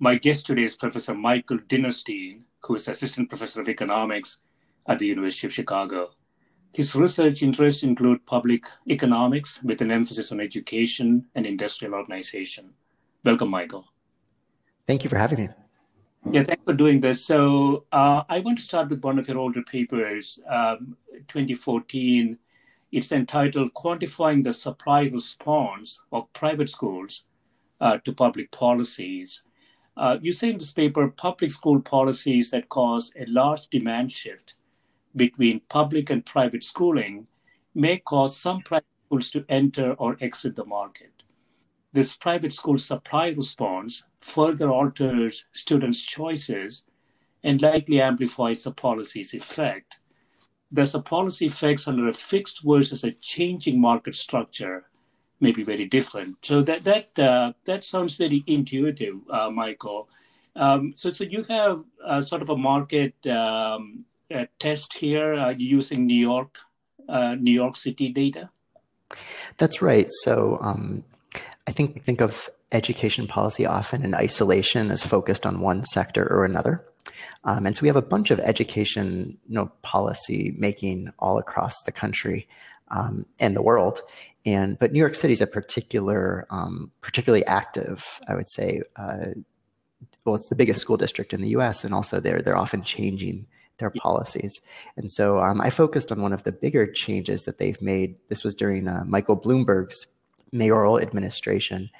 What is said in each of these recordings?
My guest today is Professor Michael Dinerstein, who is Assistant Professor of Economics at the University of Chicago. His research interests include public economics with an emphasis on education and industrial organization. Welcome, Michael. Thank you for having me. Yeah, thanks for doing this. So, uh, I want to start with one of your older papers, um, 2014. It's entitled Quantifying the Supply Response of Private Schools uh, to Public Policies. Uh, you say in this paper public school policies that cause a large demand shift between public and private schooling may cause some private schools to enter or exit the market. This private school supply response further alters students' choices and likely amplifies the policy's effect. Thus, the policy effects under a fixed versus a changing market structure may be very different. So that that uh, that sounds very intuitive, uh, Michael. Um, so so you have uh, sort of a market um, test here uh, using New York uh, New York City data. That's right. So um, I think think of education policy often in isolation as focused on one sector or another. Um, and so we have a bunch of education you know, policy making all across the country um, and the world. And but New York City is a particular, um, particularly active, I would say. Uh, well, it's the biggest school district in the U.S., and also they're they're often changing their policies. And so um, I focused on one of the bigger changes that they've made. This was during uh, Michael Bloomberg's mayoral administration,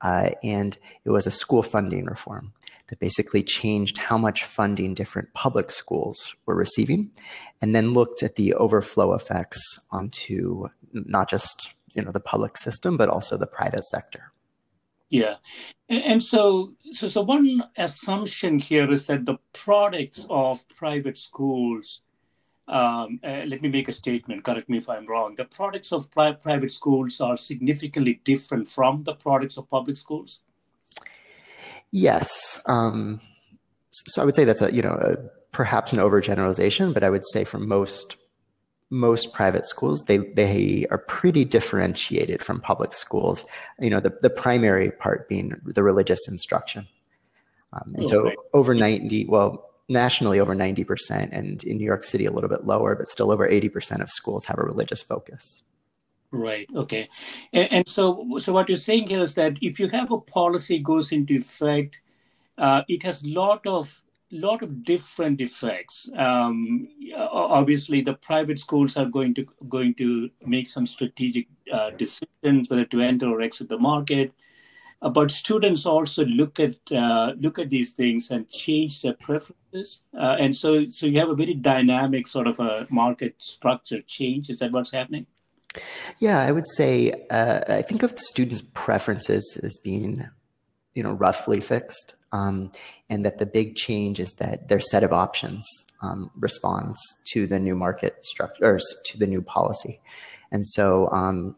uh, and it was a school funding reform that basically changed how much funding different public schools were receiving, and then looked at the overflow effects onto not just you know the public system but also the private sector. Yeah. And so so so one assumption here is that the products of private schools um, uh, let me make a statement correct me if i'm wrong. The products of pri- private schools are significantly different from the products of public schools? Yes um, so i would say that's a you know a, perhaps an overgeneralization but i would say for most most private schools they they are pretty differentiated from public schools you know the, the primary part being the religious instruction. Um, and so over 90 well nationally over 90% and in new york city a little bit lower but still over 80% of schools have a religious focus. Right okay. And, and so so what you're saying here is that if you have a policy goes into effect uh, it has a lot of lot of different effects. Um, obviously, the private schools are going to going to make some strategic uh, decisions whether to enter or exit the market. Uh, but students also look at uh, look at these things and change their preferences, uh, and so so you have a very dynamic sort of a market structure change. Is that what's happening? Yeah, I would say uh, I think of the students' preferences as being, you know, roughly fixed. Um, and that the big change is that their set of options um, responds to the new market structure or to the new policy. And so, um,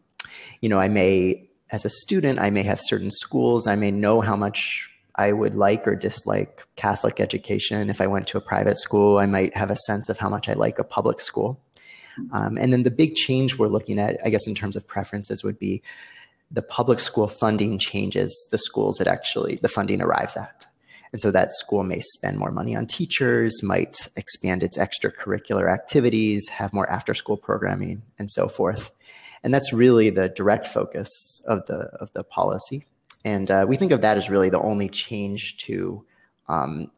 you know, I may, as a student, I may have certain schools, I may know how much I would like or dislike Catholic education. If I went to a private school, I might have a sense of how much I like a public school. Um, and then the big change we're looking at, I guess, in terms of preferences, would be the public school funding changes the schools that actually the funding arrives at. And so that school may spend more money on teachers, might expand its extracurricular activities, have more after school programming, and so forth. And that's really the direct focus of the, of the policy. And uh, we think of that as really the only change to, um,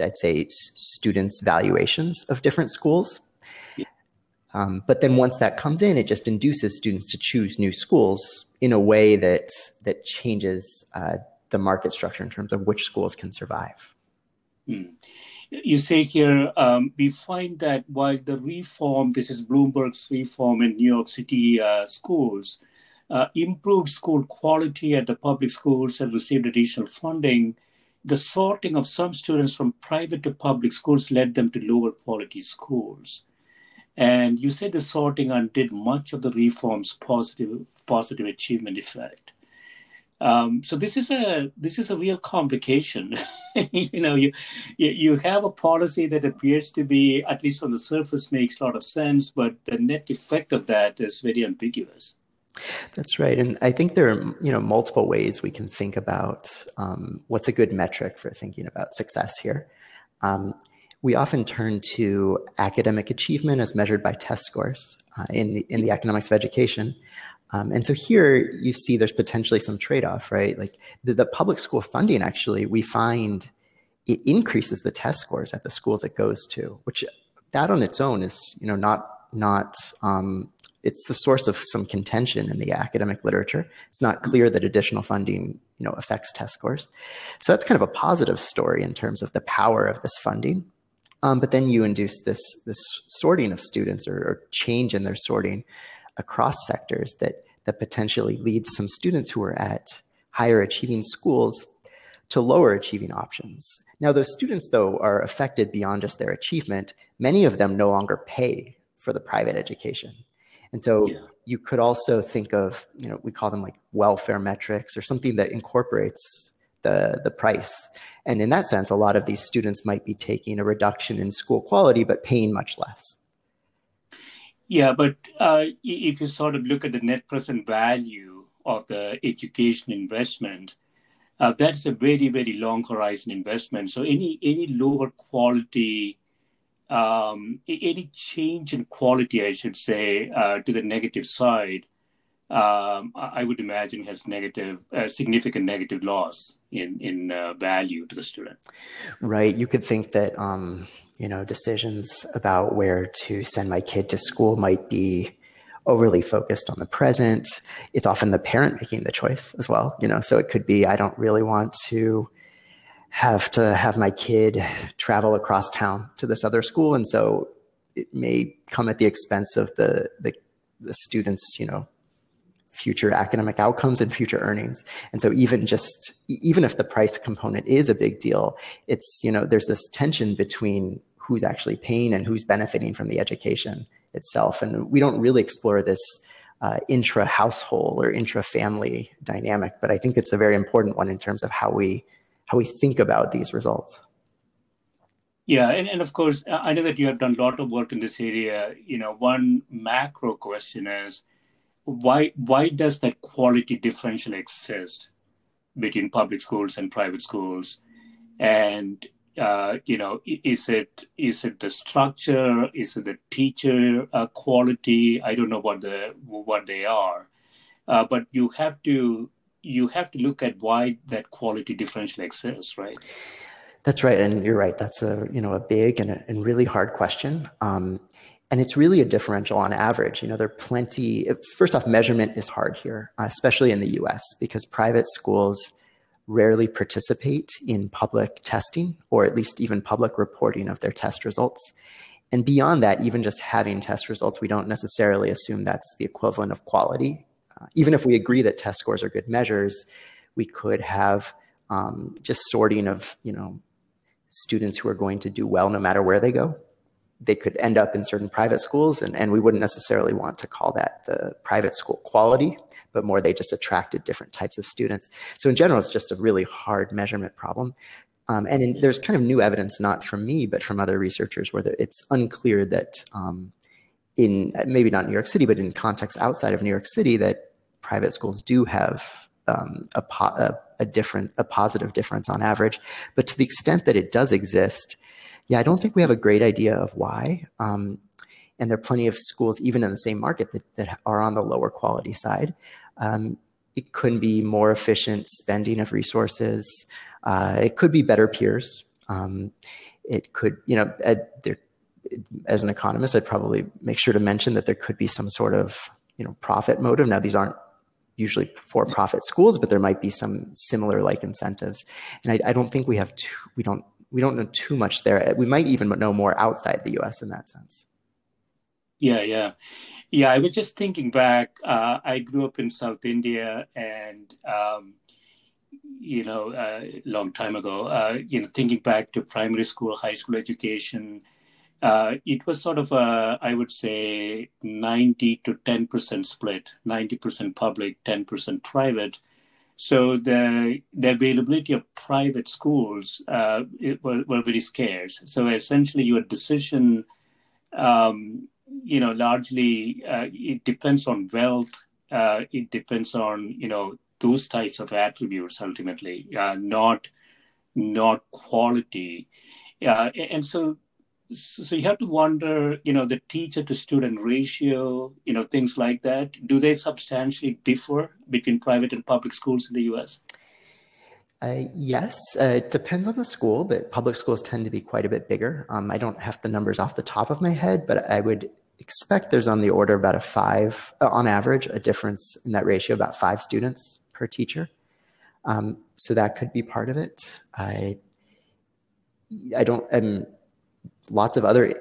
I'd say, students' valuations of different schools. Um, but then once that comes in, it just induces students to choose new schools in a way that that changes uh, the market structure in terms of which schools can survive. Hmm. You say here, um, we find that while the reform, this is Bloomberg's reform in New York City uh, schools, uh, improved school quality at the public schools and received additional funding, the sorting of some students from private to public schools led them to lower quality schools. And you said the sorting undid much of the reform's positive positive achievement effect. Um, so this is a this is a real complication. you know, you you have a policy that appears to be, at least on the surface, makes a lot of sense, but the net effect of that is very ambiguous. That's right, and I think there are you know multiple ways we can think about um, what's a good metric for thinking about success here. Um, we often turn to academic achievement as measured by test scores uh, in the, in the economics of education. Um, and so here you see there's potentially some trade-off, right? Like the, the, public school funding actually, we find it increases the test scores at the schools it goes to, which that on its own is, you know, not not um, it's the source of some contention in the academic literature. It's not clear that additional funding, you know, affects test scores. So that's kind of a positive story in terms of the power of this funding. Um, but then you induce this this sorting of students or, or change in their sorting across sectors that that potentially leads some students who are at higher achieving schools to lower achieving options. Now, those students, though, are affected beyond just their achievement. Many of them no longer pay for the private education. And so yeah. you could also think of, you know, we call them like welfare metrics or something that incorporates the, the price. And in that sense, a lot of these students might be taking a reduction in school quality, but paying much less. Yeah, but uh, if you sort of look at the net present value of the education investment, uh, that's a very, very long horizon investment. So any any lower quality, um, any change in quality, I should say, uh, to the negative side, um, I would imagine has negative, uh, significant negative loss in in uh, value to the student. Right. You could think that um, you know decisions about where to send my kid to school might be overly focused on the present. It's often the parent making the choice as well. You know, so it could be I don't really want to have to have my kid travel across town to this other school, and so it may come at the expense of the the, the students, you know, future academic outcomes and future earnings. And so even just even if the price component is a big deal, it's you know there's this tension between who's actually paying and who's benefiting from the education itself. And we don't really explore this uh, intra household or intra family dynamic, but I think it's a very important one in terms of how we how we think about these results. Yeah, and, and of course, I know that you have done a lot of work in this area. You know, one macro question is why why does that quality differential exist between public schools and private schools? And uh, you know is it is it the structure? Is it the teacher uh, quality? I don't know what the what they are. Uh, but you have to you have to look at why that quality differential exists right? That's right and you're right. That's a you know a big and, a, and really hard question. Um, and it's really a differential on average. You know, there are plenty. First off, measurement is hard here, uh, especially in the US, because private schools rarely participate in public testing or at least even public reporting of their test results. And beyond that, even just having test results, we don't necessarily assume that's the equivalent of quality. Uh, even if we agree that test scores are good measures, we could have um, just sorting of, you know, students who are going to do well no matter where they go they could end up in certain private schools, and, and we wouldn't necessarily want to call that the private school quality, but more they just attracted different types of students. So in general, it's just a really hard measurement problem. Um, and in, there's kind of new evidence, not from me, but from other researchers, where it's unclear that um, in maybe not New York City, but in contexts outside of New York City, that private schools do have um, a, a, a different, a positive difference on average. But to the extent that it does exist, yeah, I don't think we have a great idea of why. Um, and there are plenty of schools, even in the same market, that, that are on the lower quality side. Um, it could be more efficient spending of resources. Uh, it could be better peers. Um, it could, you know, there, as an economist, I'd probably make sure to mention that there could be some sort of, you know, profit motive. Now, these aren't usually for-profit schools, but there might be some similar like incentives. And I, I don't think we have too, we don't we don't know too much there. We might even know more outside the U.S. in that sense. Yeah, yeah, yeah. I was just thinking back. Uh, I grew up in South India, and um, you know, a uh, long time ago, uh, you know, thinking back to primary school, high school education, uh, it was sort of a, I would say, 90 to 10% split, 90% public, 10% private. So the the availability of private schools uh, were, were very scarce. So essentially, your decision, um, you know, largely uh, it depends on wealth. Uh, it depends on you know those types of attributes ultimately, uh, not not quality. Uh, and so so you have to wonder, you know, the teacher to student ratio, you know, things like that. Do they substantially differ between private and public schools in the U.S.? Uh, yes, uh, it depends on the school, but public schools tend to be quite a bit bigger. Um, I don't have the numbers off the top of my head, but I would expect there's on the order about a five, uh, on average, a difference in that ratio, about five students per teacher. Um, so that could be part of it. I, I don't, um, lots of other,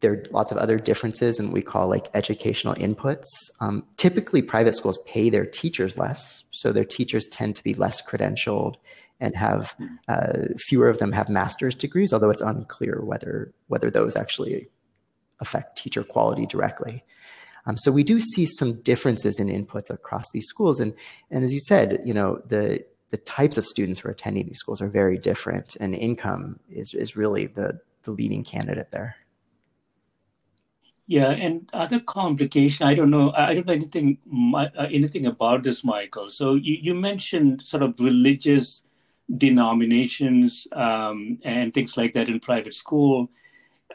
there are lots of other differences and we call like educational inputs. Um, typically private schools pay their teachers less. So their teachers tend to be less credentialed and have uh, fewer of them have master's degrees, although it's unclear whether, whether those actually affect teacher quality directly. Um, so we do see some differences in inputs across these schools. And, and as you said, you know, the, the types of students who are attending these schools are very different and income is, is really the, the leading candidate there. Yeah, and other complication. I don't know. I don't know anything uh, anything about this, Michael. So you, you mentioned sort of religious denominations um, and things like that in private school.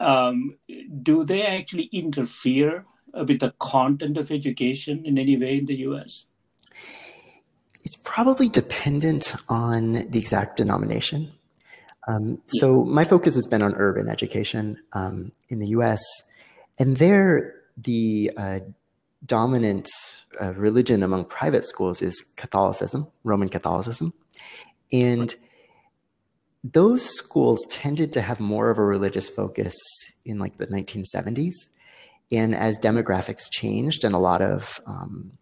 Um, do they actually interfere with the content of education in any way in the US? It's probably dependent on the exact denomination. Um, so my focus has been on urban education um, in the US, and there the uh, dominant uh, religion among private schools is Catholicism, Roman Catholicism. And those schools tended to have more of a religious focus in like the 1970s. And as demographics changed and a lot of um,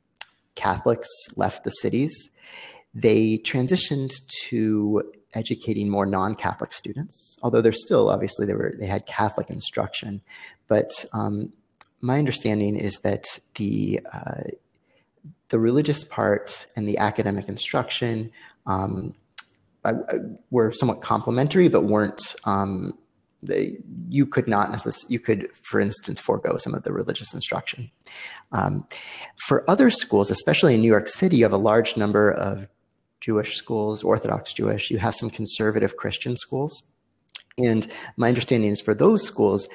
Catholics left the cities, they transitioned to educating more non-Catholic students, although they're still, obviously, they, were, they had Catholic instruction. But um, my understanding is that the, uh, the religious part and the academic instruction um, were somewhat complementary, but weren't um, you could not necessarily, you could, for instance, forego some of the religious instruction. Um, for other schools, especially in New York City, you have a large number of Jewish schools, Orthodox Jewish, you have some conservative Christian schools. And my understanding is for those schools,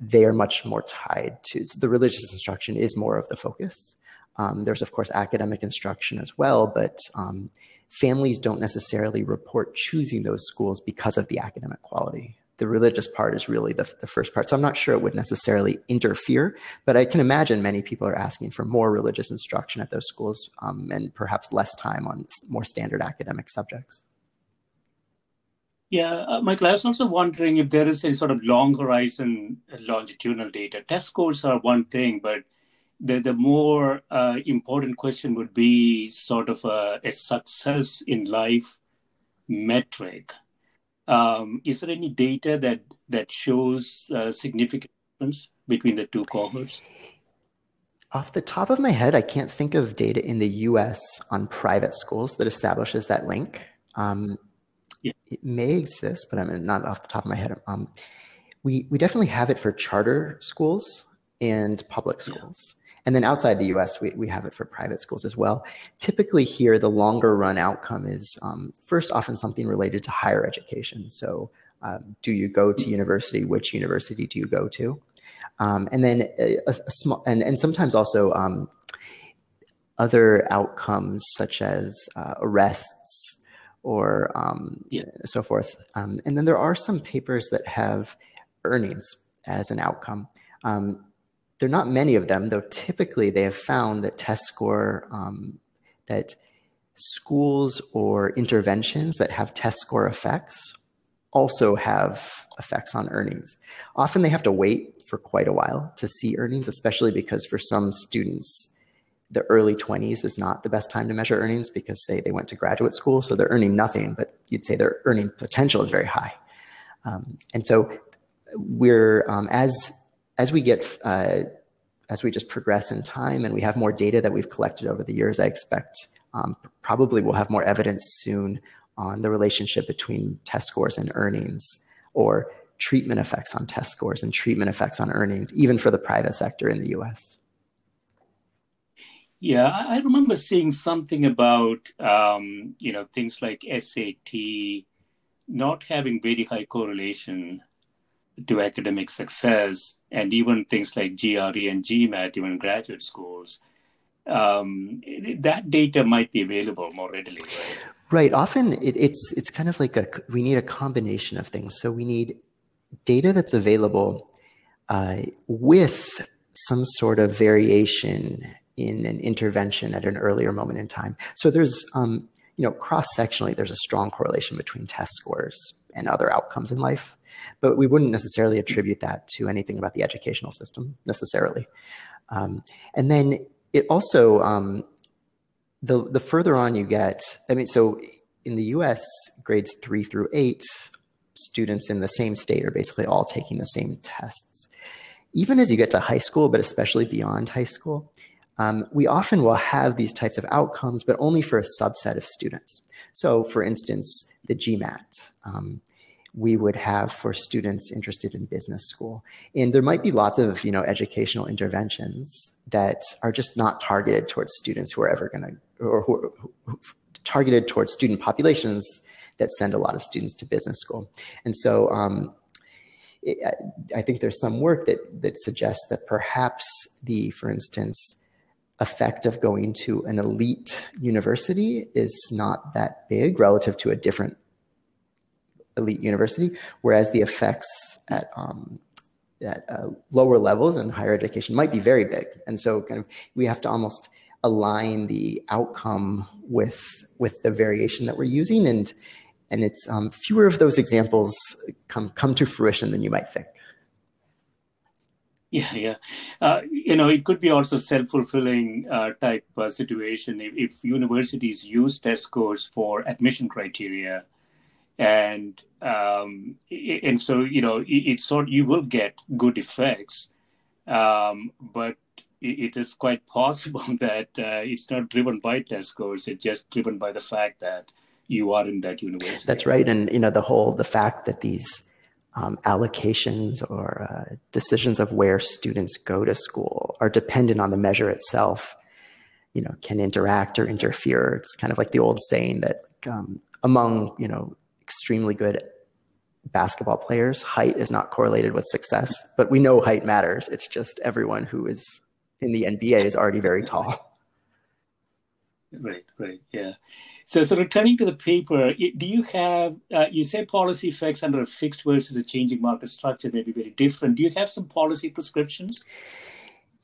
they are much more tied to so the religious instruction is more of the focus. Um, there's, of course, academic instruction as well, but um, families don't necessarily report choosing those schools because of the academic quality the religious part is really the, the first part. So I'm not sure it would necessarily interfere, but I can imagine many people are asking for more religious instruction at those schools um, and perhaps less time on more standard academic subjects. Yeah, uh, Michael, I was also wondering if there is a sort of long horizon longitudinal data. Test scores are one thing, but the, the more uh, important question would be sort of a, a success in life metric um, is there any data that that shows uh, significant difference between the two cohorts? Off the top of my head, I can't think of data in the US on private schools that establishes that link. Um, yeah. It may exist, but I'm not off the top of my head. Um, we, we definitely have it for charter schools and public schools. And then outside the US, we, we have it for private schools as well. Typically, here, the longer run outcome is um, first often something related to higher education. So, um, do you go to university? Which university do you go to? Um, and then a, a, small, and, and sometimes also um, other outcomes such as uh, arrests or um, yeah. so forth. Um, and then there are some papers that have earnings as an outcome. Um, there are not many of them, though typically they have found that test score, um, that schools or interventions that have test score effects also have effects on earnings. Often they have to wait for quite a while to see earnings, especially because for some students, the early 20s is not the best time to measure earnings because, say, they went to graduate school, so they're earning nothing, but you'd say their earning potential is very high. Um, and so we're, um, as, as we get, uh, as we just progress in time and we have more data that we've collected over the years, I expect um, probably we'll have more evidence soon on the relationship between test scores and earnings or treatment effects on test scores and treatment effects on earnings, even for the private sector in the US. Yeah, I remember seeing something about um, you know things like SAT not having very high correlation to academic success, and even things like GRE and GMAT, even graduate schools. Um, that data might be available more readily. Right? Often it, it's it's kind of like a we need a combination of things. So we need data that's available uh, with some sort of variation in an intervention at an earlier moment in time. So there's, um, you know, cross-sectionally, there's a strong correlation between test scores and other outcomes in life, but we wouldn't necessarily attribute that to anything about the educational system necessarily. Um, and then it also, um, the, the further on you get, I mean, so in the US, grades three through eight students in the same state are basically all taking the same tests. Even as you get to high school, but especially beyond high school, um, we often will have these types of outcomes, but only for a subset of students. So, for instance, the GMAT, um, we would have for students interested in business school. And there might be lots of you know educational interventions that are just not targeted towards students who are ever going to, or who, are, who, targeted towards student populations that send a lot of students to business school. And so um, it, I think there's some work that, that suggests that perhaps the, for instance, effect of going to an elite university is not that big relative to a different elite university, whereas the effects at um, at uh, lower levels in higher education might be very big. And so, kind of, we have to almost align the outcome with with the variation that we're using, and and it's um, fewer of those examples come come to fruition than you might think. Yeah, yeah. Uh, you know, it could be also self-fulfilling uh, type uh, situation if, if, universities use test scores for admission criteria, and um, and so you know, it, it's sort you will get good effects, um, but it, it is quite possible that uh, it's not driven by test scores; it's just driven by the fact that you are in that university. That's right, and you know the whole the fact that these um, allocations or uh, decisions of where students go to school are dependent on the measure itself. You know, can interact or interfere. It's kind of like the old saying that um, among you know extremely good basketball players, height is not correlated with success. But we know height matters. It's just everyone who is in the NBA is already very tall. Right, right, yeah. So, so returning to the paper, do you have, uh, you say policy effects under a fixed versus a changing market structure may be very different. Do you have some policy prescriptions?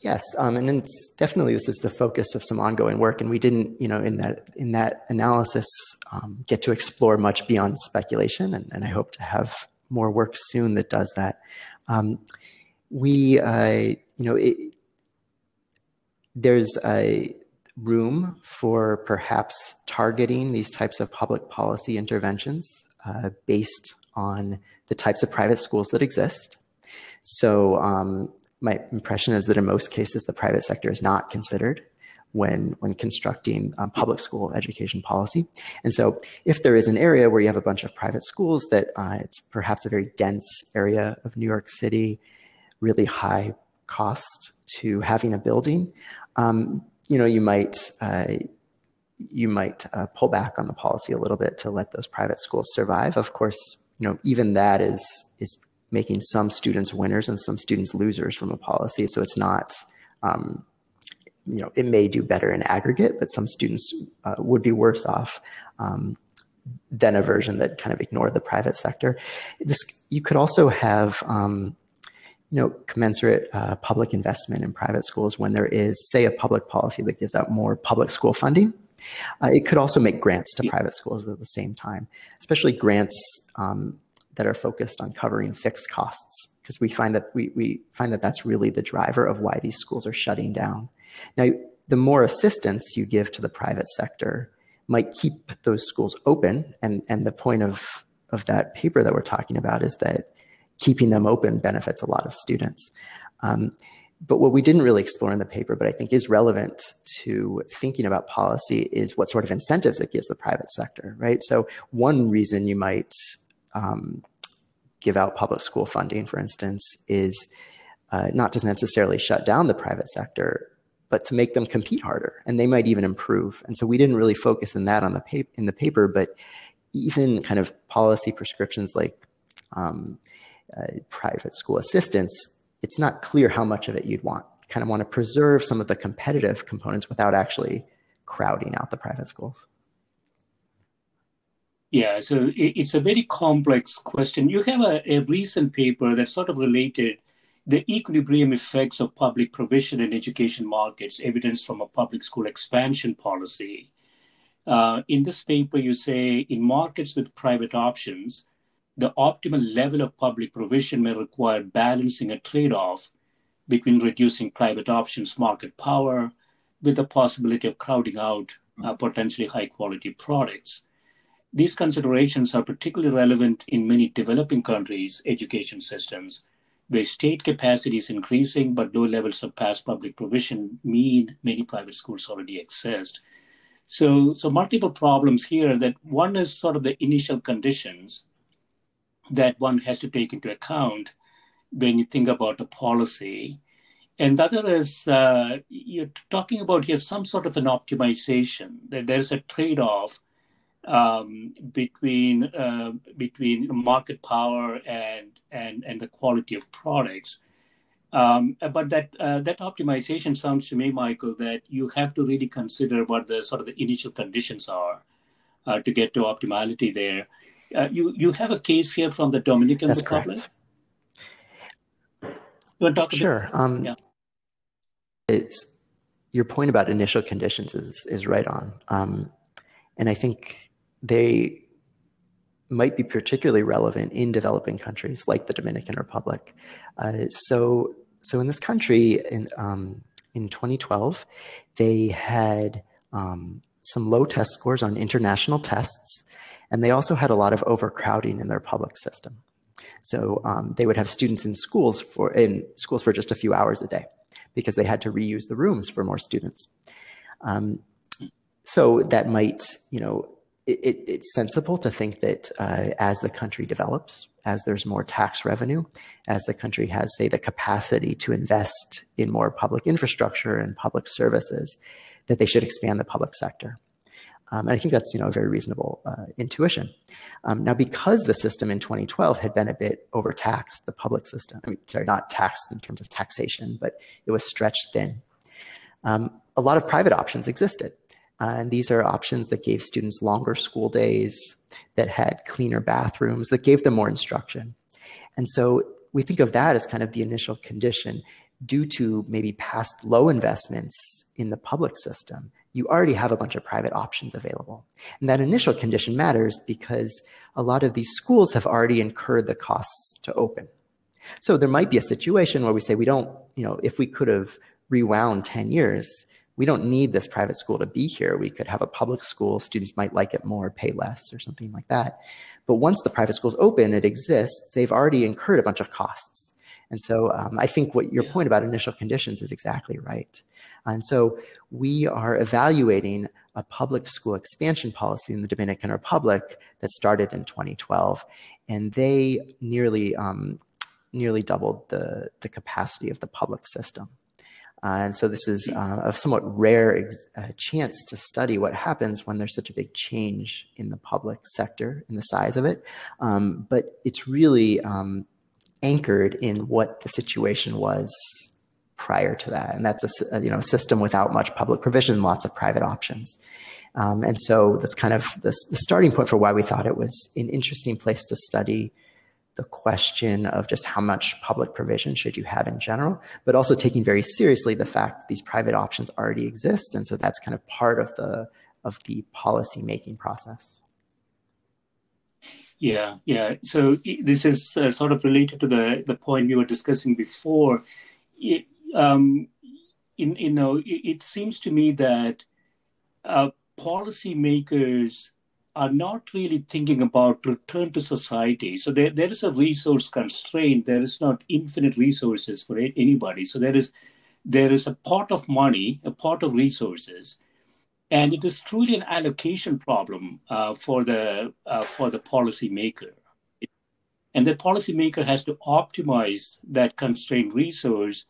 Yes, um, and it's definitely this is the focus of some ongoing work, and we didn't, you know, in that in that analysis, um, get to explore much beyond speculation, and, and, I hope to have more work soon that does that. Um, we, uh, you know, it, there's a room for perhaps targeting these types of public policy interventions uh, based on the types of private schools that exist. So um, my impression is that in most cases, the private sector is not considered when when constructing um, public school education policy. And so, if there is an area where you have a bunch of private schools that uh, it's perhaps a very dense area of New York City, really high cost to having a building, um, you know, you might. Uh, you might uh, pull back on the policy a little bit to let those private schools survive. Of course, you know even that is is making some students winners and some students losers from a policy. So it's not um, you know, it may do better in aggregate, but some students uh, would be worse off um, than a version that kind of ignored the private sector. This you could also have, um, you know, commensurate uh, public investment in private schools when there is, say, a public policy that gives out more public school funding. Uh, it could also make grants to private schools at the same time, especially grants um, that are focused on covering fixed costs, because we find that we, we find that that's really the driver of why these schools are shutting down. Now, the more assistance you give to the private sector might keep those schools open. And, and the point of, of that paper that we're talking about is that keeping them open benefits a lot of students. Um, but what we didn't really explore in the paper, but I think is relevant to thinking about policy, is what sort of incentives it gives the private sector, right? So one reason you might um, give out public school funding, for instance, is uh, not to necessarily shut down the private sector, but to make them compete harder and they might even improve. And so we didn't really focus in that on the paper in the paper, but even kind of policy prescriptions like um, uh, private school assistance, it's not clear how much of it you'd want. Kind of want to preserve some of the competitive components without actually crowding out the private schools. Yeah, so it's a very complex question. You have a, a recent paper that's sort of related the equilibrium effects of public provision in education markets, evidence from a public school expansion policy. Uh, in this paper, you say in markets with private options, the optimal level of public provision may require balancing a trade off between reducing private options market power with the possibility of crowding out uh, potentially high quality products. These considerations are particularly relevant in many developing countries' education systems where state capacity is increasing, but low levels of past public provision mean many private schools already exist. So, so multiple problems here. That one is sort of the initial conditions that one has to take into account when you think about a policy. And the other is uh, you're talking about here some sort of an optimization. That there's a trade-off um, between uh, between market power and and and the quality of products. Um, but that uh, that optimization sounds to me, Michael, that you have to really consider what the sort of the initial conditions are uh, to get to optimality there. Uh, you you have a case here from the Dominican That's Republic. Correct. You want to talk sure. Um, yeah. It's your point about initial conditions is is right on, um, and I think they might be particularly relevant in developing countries like the Dominican Republic. Uh, so, so in this country, in um, in 2012, they had um, some low test scores on international tests, and they also had a lot of overcrowding in their public system. So um, they would have students in schools for in schools for just a few hours a day because they had to reuse the rooms for more students. Um, so that might, you know, it, it, it's sensible to think that uh, as the country develops, as there's more tax revenue, as the country has, say, the capacity to invest in more public infrastructure and public services, that they should expand the public sector. Um, and I think that's you know a very reasonable uh, intuition. Um, now, because the system in 2012 had been a bit overtaxed, the public system, I mean, sorry, not taxed in terms of taxation, but it was stretched thin. Um, a lot of private options existed. Uh, and these are options that gave students longer school days, that had cleaner bathrooms, that gave them more instruction. And so we think of that as kind of the initial condition due to maybe past low investments in the public system. You already have a bunch of private options available. And that initial condition matters because a lot of these schools have already incurred the costs to open. So there might be a situation where we say we don't, you know, if we could have rewound 10 years, we don't need this private school to be here. We could have a public school. Students might like it more, pay less, or something like that. But once the private school's open, it exists, they've already incurred a bunch of costs. And so um, I think what your point about initial conditions is exactly right. And so we are evaluating a public school expansion policy in the Dominican Republic that started in 2012, and they nearly um, nearly doubled the the capacity of the public system. Uh, and so this is uh, a somewhat rare ex- uh, chance to study what happens when there's such a big change in the public sector in the size of it. Um, but it's really um, anchored in what the situation was prior to that, and that's a, you know a system without much public provision, lots of private options. Um, and so that's kind of the, the starting point for why we thought it was an interesting place to study the question of just how much public provision should you have in general, but also taking very seriously the fact that these private options already exist. And so that's kind of part of the, of the policy making process. Yeah, yeah. So this is uh, sort of related to the, the point we were discussing before. It, um, in, you know, it, it, seems to me that uh, policymakers are not really thinking about return to society. So there, there is a resource constraint. There is not infinite resources for anybody. So there is there is a pot of money, a pot of resources, and it is truly an allocation problem uh, for the uh, for the policymaker. And the policymaker has to optimize that constrained resource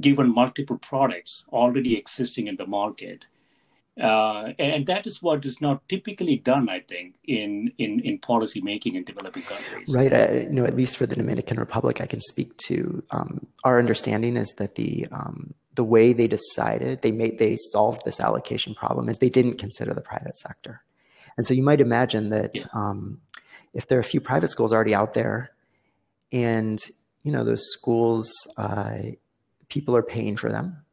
given multiple products already existing in the market. Uh, and that is what is not typically done, I think, in in, in policy making in developing countries. Right. Uh, you know, at least for the Dominican Republic, I can speak to um, our understanding is that the um, the way they decided they made they solved this allocation problem is they didn't consider the private sector, and so you might imagine that yeah. um, if there are a few private schools already out there, and you know those schools, uh, people are paying for them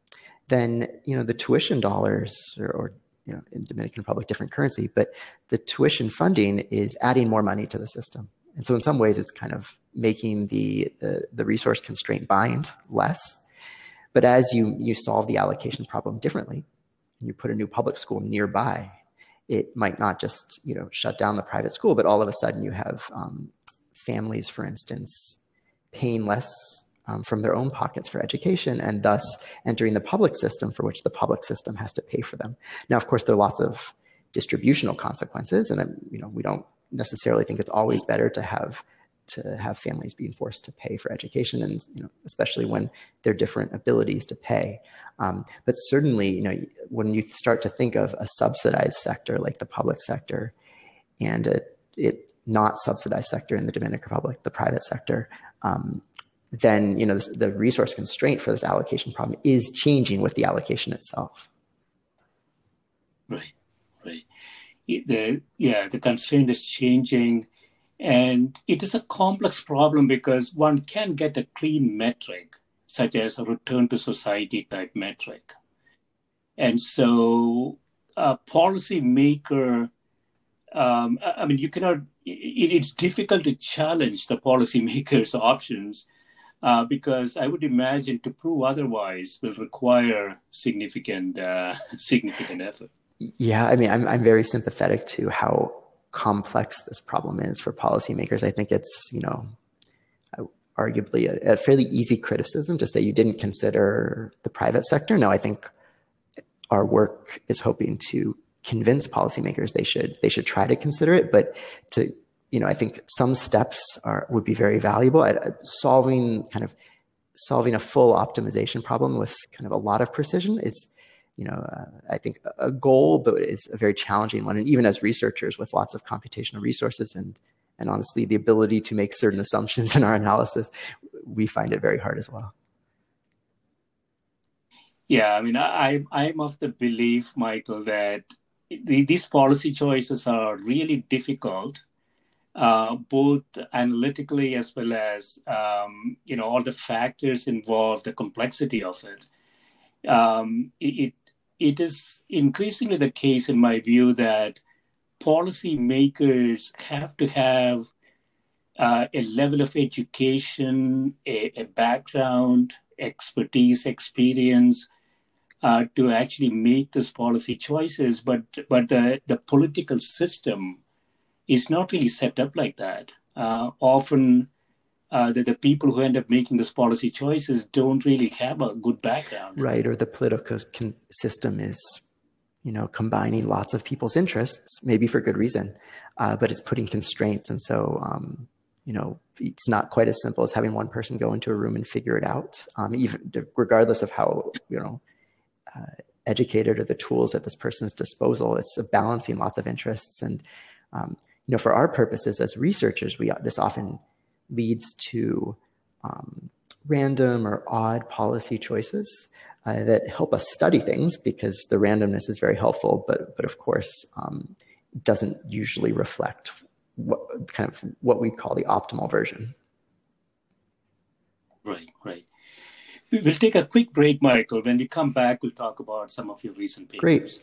then you know the tuition dollars or, or you know in Dominican Republic different currency, but the tuition funding is adding more money to the system. And so in some ways it's kind of making the the, the resource constraint bind less. But as you you solve the allocation problem differently, and you put a new public school nearby, it might not just you know shut down the private school, but all of a sudden you have um, families, for instance, paying less um, from their own pockets for education and thus entering the public system for which the public system has to pay for them. Now, of course, there are lots of distributional consequences, and you know we don't necessarily think it's always better to have to have families being forced to pay for education, and you know especially when there are different abilities to pay. Um, but certainly, you know when you start to think of a subsidized sector like the public sector, and a, it not subsidized sector in the Dominican Republic, the private sector, um, then you know the resource constraint for this allocation problem is changing with the allocation itself. Right, right. The yeah, the constraint is changing, and it is a complex problem because one can get a clean metric such as a return to society type metric, and so a policymaker. Um, I mean, you cannot. It, it's difficult to challenge the policymakers' options uh, because I would imagine to prove otherwise will require significant uh, significant effort. Yeah, I mean, I'm I'm very sympathetic to how complex this problem is for policymakers. I think it's you know arguably a, a fairly easy criticism to say you didn't consider the private sector. No, I think our work is hoping to convince policymakers they should they should try to consider it, but to you know, I think some steps are would be very valuable at, solving kind of solving a full optimization problem with kind of a lot of precision is, you know, uh, I think a goal, but it's a very challenging one. And even as researchers with lots of computational resources and and honestly the ability to make certain assumptions in our analysis, we find it very hard as well. Yeah, I mean, I I'm of the belief, Michael, that the, these policy choices are really difficult uh, both analytically as well as um, you know all the factors involved, the complexity of it. Um, it it is increasingly the case, in my view, that policymakers have to have uh, a level of education, a, a background, expertise, experience uh, to actually make these policy choices. But but the the political system is not really set up like that. Uh, often, uh, that the people who end up making these policy choices don't really have a good background. Right, or the political con- system is, you know, combining lots of people's interests, maybe for good reason, uh, but it's putting constraints, and so um, you know, it's not quite as simple as having one person go into a room and figure it out, um, even regardless of how you know. Uh, educated or the tools at this person's disposal it's balancing lots of interests and um, you know for our purposes as researchers we this often leads to um, random or odd policy choices uh, that help us study things because the randomness is very helpful, but but of course um, doesn't usually reflect what kind of what we call the optimal version. Right, right. We'll take a quick break, Michael. When we come back, we'll talk about some of your recent papers. Great.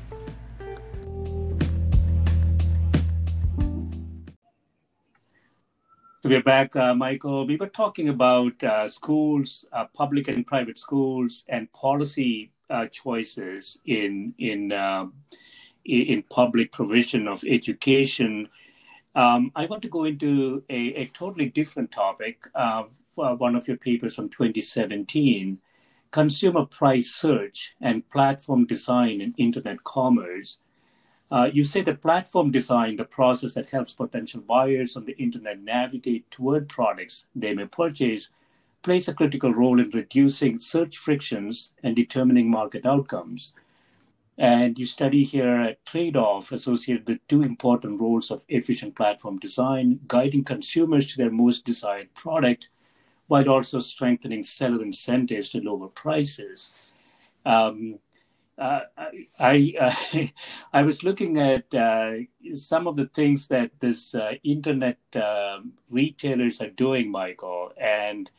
So we're back, uh, Michael. We were talking about uh, schools, uh, public and private schools, and policy uh, choices in in um, in public provision of education. Um, I want to go into a, a totally different topic. Uh, one of your papers from 2017, consumer price search and platform design in internet commerce. Uh, you say the platform design, the process that helps potential buyers on the internet navigate toward products they may purchase, plays a critical role in reducing search frictions and determining market outcomes. And you study here a trade off associated with two important roles of efficient platform design, guiding consumers to their most desired product, while also strengthening seller incentives to lower prices. Um, uh, I uh, I was looking at uh, some of the things that this uh, internet um, retailers are doing, Michael, and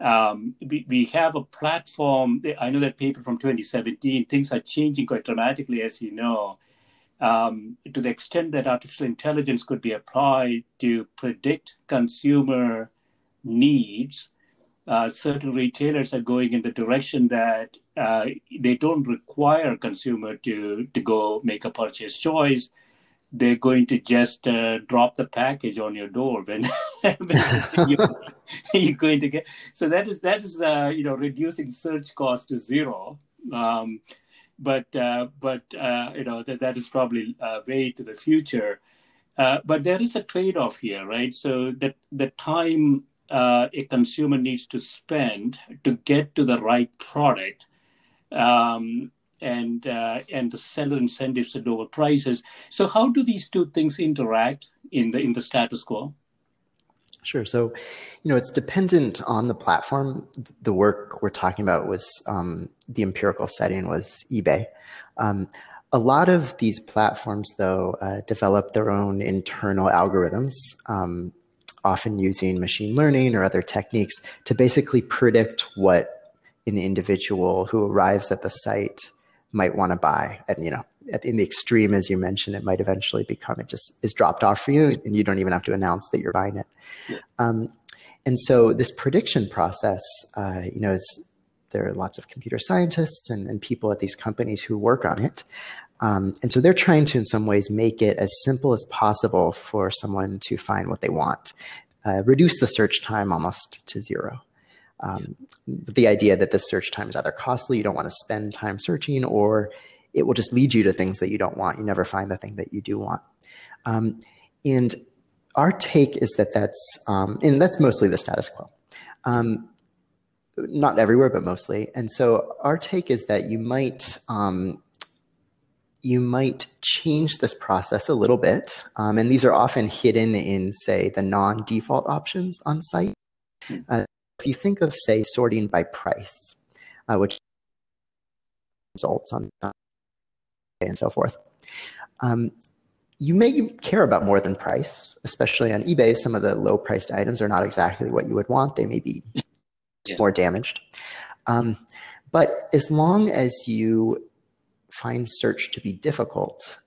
um, we, we have a platform. I know that paper from 2017. Things are changing quite dramatically, as you know. Um, to the extent that artificial intelligence could be applied to predict consumer needs uh, certain retailers are going in the direction that uh, they don't require consumer to to go make a purchase choice. They're going to just uh, drop the package on your door when, you're, you're, going to get. So that is that is uh, you know reducing search cost to zero. Um, but uh, but you know that that is probably way to the future. but there is a trade-off here, right? So that the time uh, a consumer needs to spend to get to the right product um, and uh, and the seller incentives at lower prices. So how do these two things interact in the in the status quo? Sure. So, you know, it's dependent on the platform. The work we're talking about was um, the empirical setting was eBay. Um, a lot of these platforms, though, uh, develop their own internal algorithms um, often using machine learning or other techniques to basically predict what an individual who arrives at the site might want to buy. And, you know, in the extreme, as you mentioned, it might eventually become it just is dropped off for you and you don't even have to announce that you're buying it. Um, and so this prediction process, uh, you know, is there are lots of computer scientists and, and people at these companies who work on it. Um, and so they're trying to, in some ways, make it as simple as possible for someone to find what they want, uh, reduce the search time almost to zero. Um, the idea that the search time is either costly, you don't want to spend time searching, or it will just lead you to things that you don't want. You never find the thing that you do want. Um, and our take is that that's, um, and that's mostly the status quo. Um, not everywhere, but mostly. And so our take is that you might um, you might change this process a little bit. Um, and these are often hidden in, say, the non default options on site. Hmm. Uh, if you think of, say, sorting by price, uh, which results on and so forth, um, you may care about more than price, especially on eBay. Some of the low priced items are not exactly what you would want. They may be yeah. more damaged. Um, but as long as you find search to be difficult,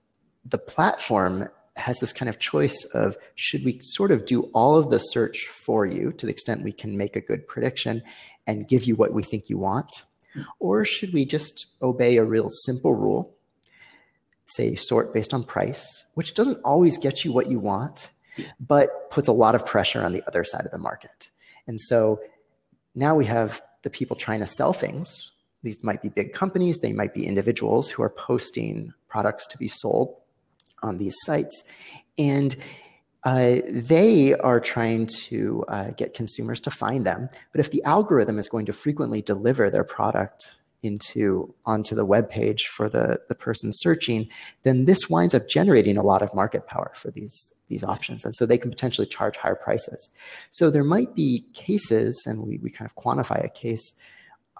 the platform has this kind of choice of should we sort of do all of the search for you to the extent we can make a good prediction and give you what we think you want? Hmm. Or should we just obey a real simple rule, say sort based on price, which doesn't always get you what you want, but puts a lot of pressure on the other side of the market? And so now we have the people trying to sell things. These might be big companies, they might be individuals who are posting products to be sold on these sites. And uh, they are trying to uh, get consumers to find them. But if the algorithm is going to frequently deliver their product into onto the web page for the, the person searching, then this winds up generating a lot of market power for these, these options. And so they can potentially charge higher prices. So there might be cases, and we, we kind of quantify a case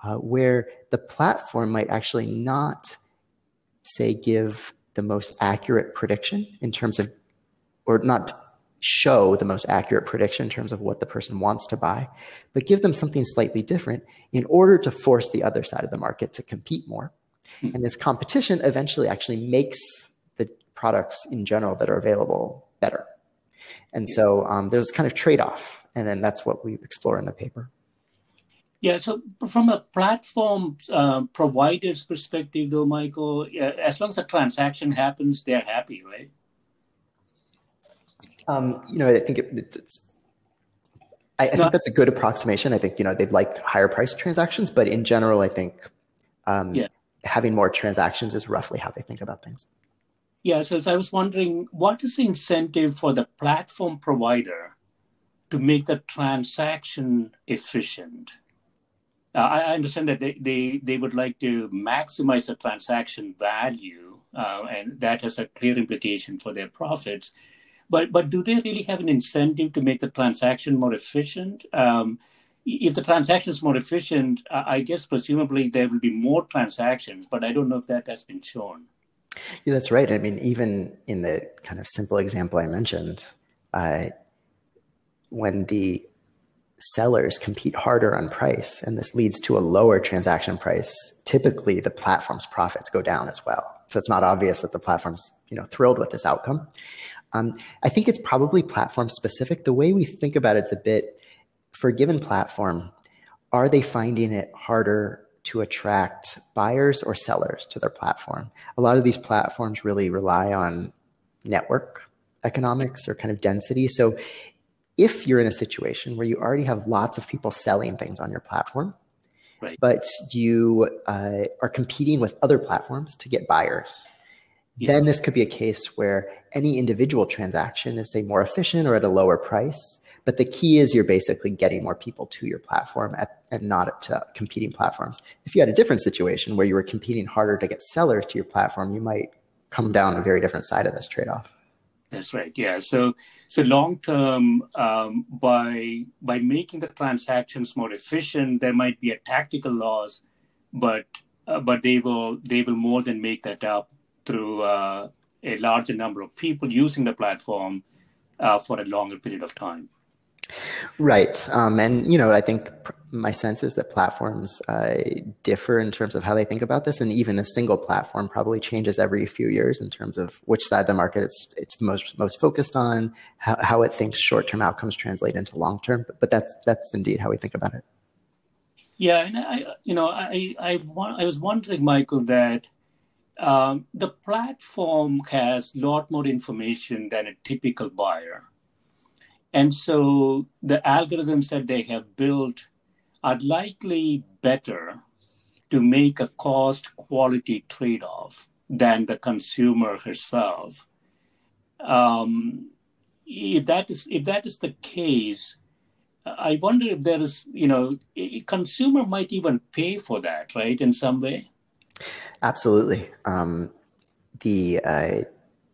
uh, where the platform might actually not say give the most accurate prediction in terms of, or not show the most accurate prediction in terms of what the person wants to buy, but give them something slightly different in order to force the other side of the market to compete more. Hmm. And this competition eventually actually makes the products in general that are available better. And so um, there's kind of trade off. And then that's what we explore in the paper. Yeah, so from a platform uh, provider's perspective, though, Michael, as long as a transaction happens, they're happy, right? Um, you know, I think it, it's. I, I no. think that's a good approximation. I think you know they'd like higher price transactions, but in general, I think um, yeah. having more transactions is roughly how they think about things. Yeah, so, so I was wondering, what is the incentive for the platform provider to make the transaction efficient? Uh, I understand that they, they, they would like to maximize the transaction value, uh, and that has a clear implication for their profits. But but do they really have an incentive to make the transaction more efficient? Um, if the transaction is more efficient, I guess presumably there will be more transactions, but I don't know if that has been shown. Yeah, that's right. I mean, even in the kind of simple example I mentioned, uh, when the sellers compete harder on price and this leads to a lower transaction price, typically the platform's profits go down as well. So it's not obvious that the platform's you know thrilled with this outcome. Um, I think it's probably platform specific. The way we think about it's a bit for a given platform, are they finding it harder to attract buyers or sellers to their platform? A lot of these platforms really rely on network economics or kind of density. So if you're in a situation where you already have lots of people selling things on your platform, right. but you uh, are competing with other platforms to get buyers, yeah. then this could be a case where any individual transaction is say more efficient or at a lower price. But the key is you're basically getting more people to your platform at, and not to competing platforms. If you had a different situation where you were competing harder to get sellers to your platform, you might come down a very different side of this trade-off. That's right. Yeah. So so long term, um, by by making the transactions more efficient, there might be a tactical loss, but uh, but they will they will more than make that up through uh, a larger number of people using the platform uh, for a longer period of time. Right. Um, and, you know, I think my sense is that platforms uh, differ in terms of how they think about this. And even a single platform probably changes every few years in terms of which side of the market it's, it's most, most focused on, how, how it thinks short-term outcomes translate into long-term. But, but that's, that's indeed how we think about it. Yeah. And I, you know, I, I, I was wondering, Michael, that um, the platform has a lot more information than a typical buyer. And so the algorithms that they have built are likely better to make a cost quality trade off than the consumer herself. Um, if that is if that is the case, I wonder if there is you know a consumer might even pay for that, right? In some way. Absolutely. Um, the uh,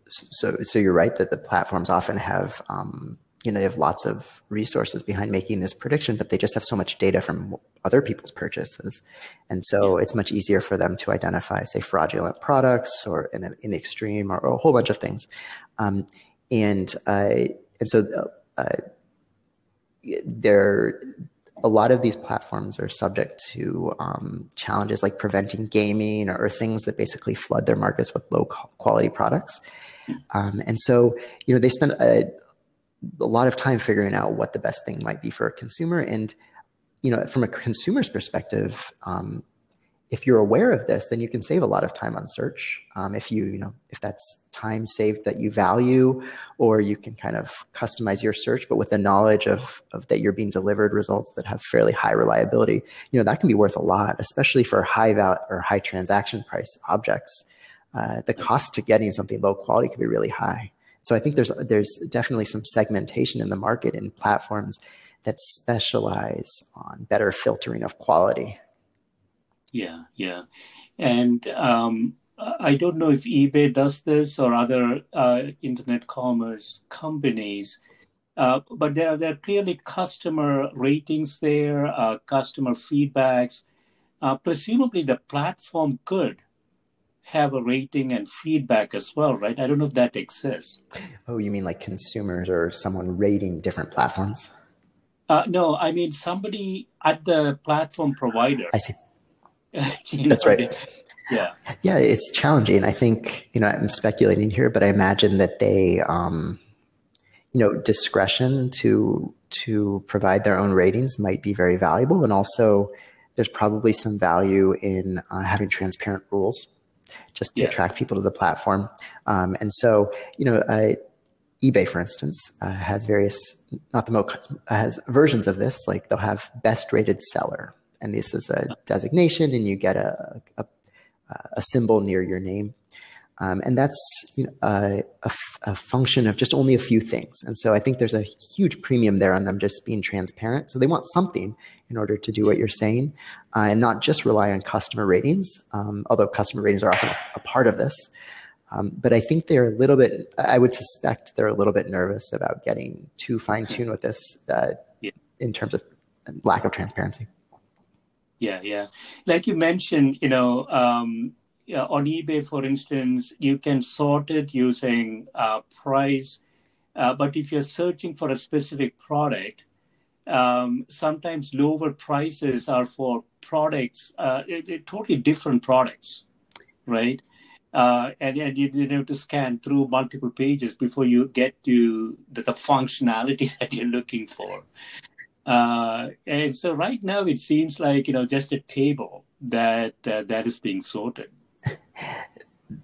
so so you're right that the platforms often have um, you know they have lots of resources behind making this prediction, but they just have so much data from other people's purchases, and so yeah. it's much easier for them to identify, say, fraudulent products or in, in the extreme or, or, a whole bunch of things, um, and uh, and so uh, there a lot of these platforms are subject to um, challenges like preventing gaming or, or, things that basically flood their markets with low quality products. Um, and so, you know, they spend a, a lot of time figuring out what the best thing might be for a consumer. And, you know, from a consumer's perspective, um, if you're aware of this, then you can save a lot of time on search. Um, if you, you know, if that's time saved that you value, or you can kind of customize your search, but with the knowledge of, of that you're being delivered results that have fairly high reliability, you know, that can be worth a lot, especially for high val or high transaction price objects. Uh, the cost to getting something low quality can be really high. So I think there's there's definitely some segmentation in the market in platforms that specialize on better filtering of quality yeah, yeah. And um, I don't know if eBay does this or other uh, internet commerce companies, uh, but there are, there are clearly customer ratings there, uh, customer feedbacks. Uh, presumably, the platform could have a rating and feedback as well, right? I don't know if that exists. Oh, you mean like consumers or someone rating different platforms? Uh, no, I mean somebody at the platform provider. I see. That's right. Yeah. Yeah, it's challenging. I think, you know, I'm speculating here, but I imagine that they, um, you know, discretion to to provide their own ratings might be very valuable, and also there's probably some value in uh, having transparent rules, just to yeah. attract people to the platform. Um, and so, you know, uh, eBay, for instance, uh, has various not the most has versions of this. Like they'll have best rated seller, and this is a designation, and you get a, a, a symbol near your name. Um, and that's you know, a, a, function of just only a few things. And so I think there's a huge premium there on them just being transparent. So they want something in order to do what you're saying uh, and not just rely on customer ratings, um, although customer ratings are often a part of this. Um, but I think they're a little bit, I would suspect they're a little bit nervous about getting too fine tuned with this uh, yeah. in terms of lack of transparency. Yeah, yeah. Like you mentioned, you know, on eBay, for instance, you can sort it using uh, price. Uh, but if you're searching for a specific product, um, sometimes lower prices are for products, uh, it, it, totally different products, right? Uh, and, and you, you have to scan through multiple pages before you get to the, the functionality that you're looking for. Uh, and so right now it seems like you know just a table that uh, that is being sorted.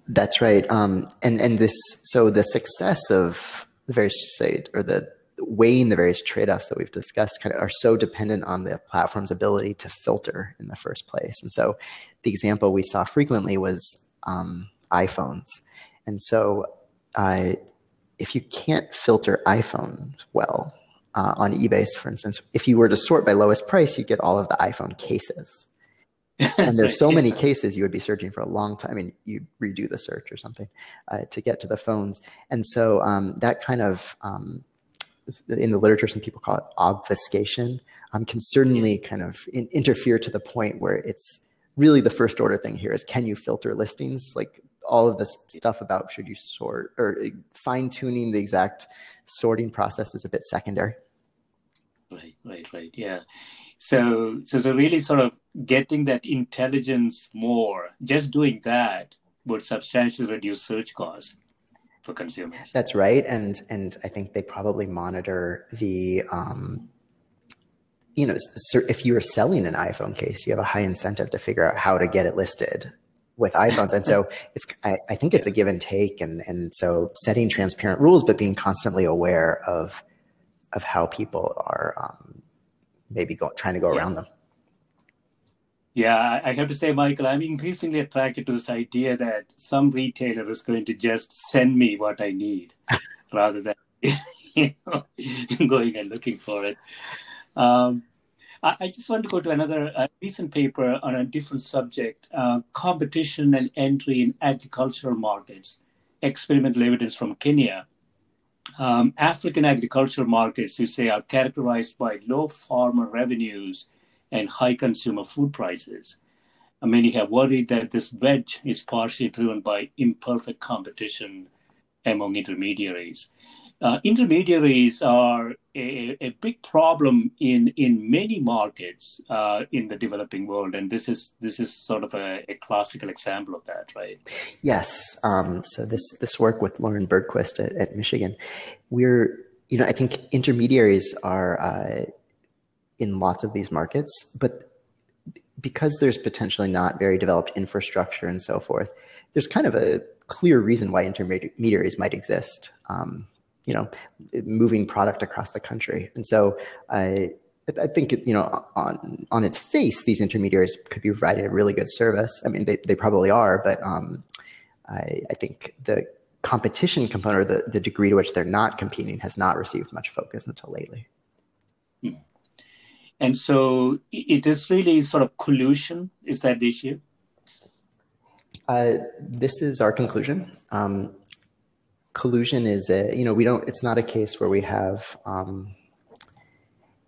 That's right. Um, and and this so the success of the various say or the weighing the various trade-offs that we've discussed kind of are so dependent on the platform's ability to filter in the first place. And so the example we saw frequently was um, iPhones. And so uh, if you can't filter iPhones well, uh, on eBay, for instance, if you were to sort by lowest price, you get all of the iPhone cases. and there's so many cases you would be searching for a long time. I mean, you redo the search or something uh, to get to the phones. And so um, that kind of, um, in the literature, some people call it obfuscation, um, can certainly kind of in, interfere to the point where it's really the first order thing here is can you filter listings? Like all of this stuff about should you sort or uh, fine tuning the exact sorting process is a bit secondary. Right, right, right. Yeah. So, so, so really sort of getting that intelligence more, just doing that would substantially reduce search costs for consumers. That's right. And, and I think they probably monitor the, um, you know, if you are selling an iPhone case, you have a high incentive to figure out how to get it listed with iPhones. And so it's, I, I, think it's a give and take. And, and so setting transparent rules, but being constantly aware of, of how people are um, maybe go, trying to go yeah. around them. Yeah, I have to say, Michael, I'm increasingly attracted to this idea that some retailer is going to just send me what I need rather than you know, going and looking for it. Um, I, just want to go to another uh, recent paper on a different subject uh, competition and entry in agricultural markets, experimental evidence from Kenya. Um, African agricultural markets, you say, are characterized by low farmer revenues and high consumer food prices. many have worried that this wedge is partially driven by imperfect competition among intermediaries. Uh, intermediaries are a, a, big problem in in many markets uh, in the developing world, and this is this is sort of a, a classical example of that, right? Yes. Um, so this this work with Lauren Bergquist at, at, Michigan, we're you know I think intermediaries are uh, in lots of these markets, but because there's potentially not very developed infrastructure and so forth, there's kind of a clear reason why intermediaries might exist. Um, you know, moving product across the country. And so I, I think, you know, on, on its face, these intermediaries could be providing a really good service. I mean, they, they probably are, but um, I, I think the competition component or the, the degree to which they're not competing has not received much focus until lately. Hmm. And so it is really sort of collusion. Is that the issue? Uh, this is our conclusion. Um, collusion is a, you know, we don't, it's not a case where we have um,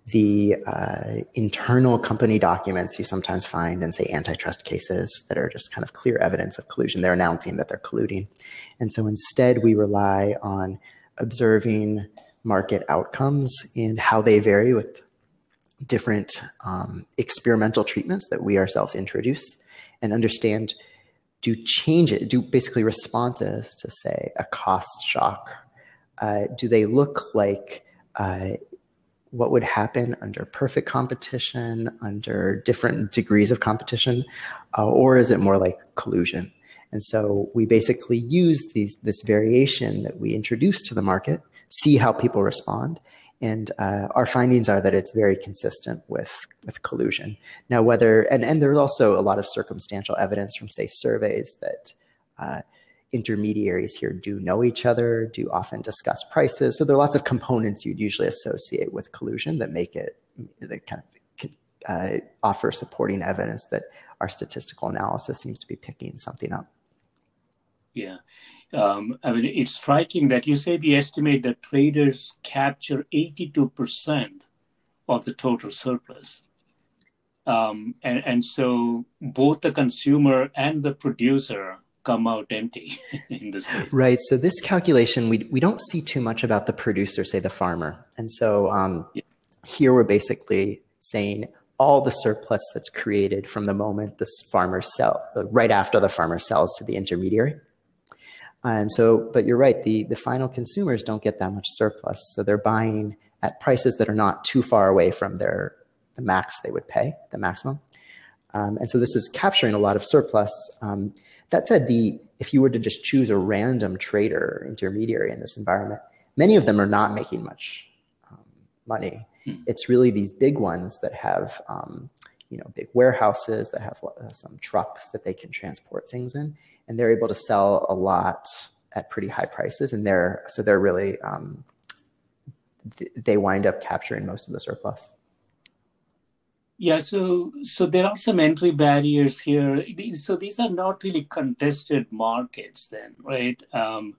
the uh, internal company documents you sometimes find in, say, antitrust cases that are just kind of clear evidence of collusion. They're announcing that they're colluding. And so instead, we rely on observing market outcomes and how they vary with different um, experimental treatments that we ourselves introduce and understand do change it, do basically responses to say a cost shock. Uh, do they look like uh, what would happen under perfect competition, under different degrees of competition, uh, or is it more like collusion? And so we basically use these, this variation that we introduce to the market, see how people respond, and uh, our findings are that it's very consistent with, with collusion. Now, whether, and, and there's also a lot of circumstantial evidence from, say, surveys that uh, intermediaries here do know each other, do often discuss prices. So there are lots of components you'd usually associate with collusion that make it, that kind of uh, offer supporting evidence that our statistical analysis seems to be picking something up. Yeah. Um, I mean, it's striking that you say we estimate that traders capture 82% of the total surplus. Um, and, and so both the consumer and the producer come out empty in this case. Right. So this calculation, we, we don't see too much about the producer, say the farmer. And so um, yeah. here we're basically saying all the surplus that's created from the moment this farmer sell, right after the farmer sells to the intermediary. And so, but you're right, the, the final consumers don't get that much surplus. So they're buying at prices that are not too far away from their the max they would pay, the maximum. Um, and so this is capturing a lot of surplus. Um, that said, the if you were to just choose a random trader or intermediary in this environment, many of them are not making much um, money. Hmm. It's really these big ones that have, um, you know, big warehouses that have uh, some trucks that they can transport things in and they're able to sell a lot at pretty high prices, and they're so they're really um, th- they wind up capturing most of the surplus. Yeah, so so there are some entry barriers here. So these are not really contested markets, then, right? Um,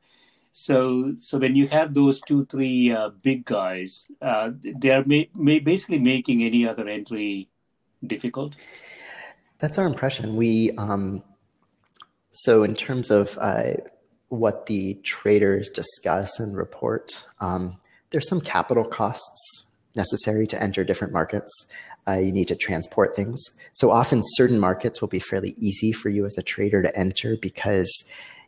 so so when you have those two three uh, big guys, uh, they are basically making any other entry difficult. That's our impression. We um, so, in terms of uh, what the traders discuss and report, um, there's some capital costs necessary to enter different markets. Uh, you need to transport things. So, often certain markets will be fairly easy for you as a trader to enter because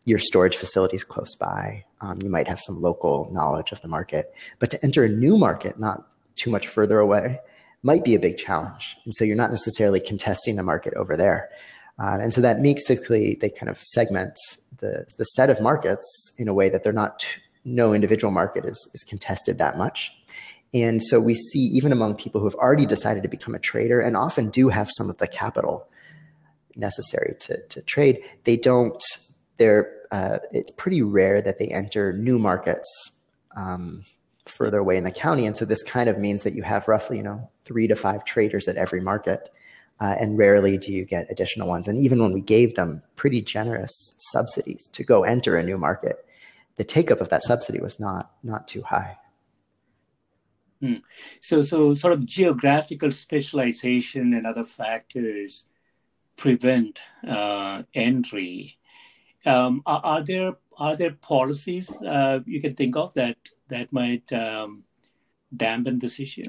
your storage facility is close by. Um, you might have some local knowledge of the market. But to enter a new market, not too much further away, might be a big challenge. And so, you're not necessarily contesting the market over there. Uh, and so that makes basically they kind of segment the, the set of markets in a way that they're not, no individual market is, is contested that much. And so we see even among people who have already decided to become a trader and often do have some of the capital necessary to, to trade, they don't, they're, uh, it's pretty rare that they enter new markets um, further away in the county. And so this kind of means that you have roughly, you know, three to five traders at every market uh, and rarely do you get additional ones. And even when we gave them pretty generous subsidies to go enter a new market, the take up of that subsidy was not not too high. Hmm. So, so sort of geographical specialization and other factors prevent uh, entry. um, are, are, there are there policies uh, you can think of that that might um, dampen this issue?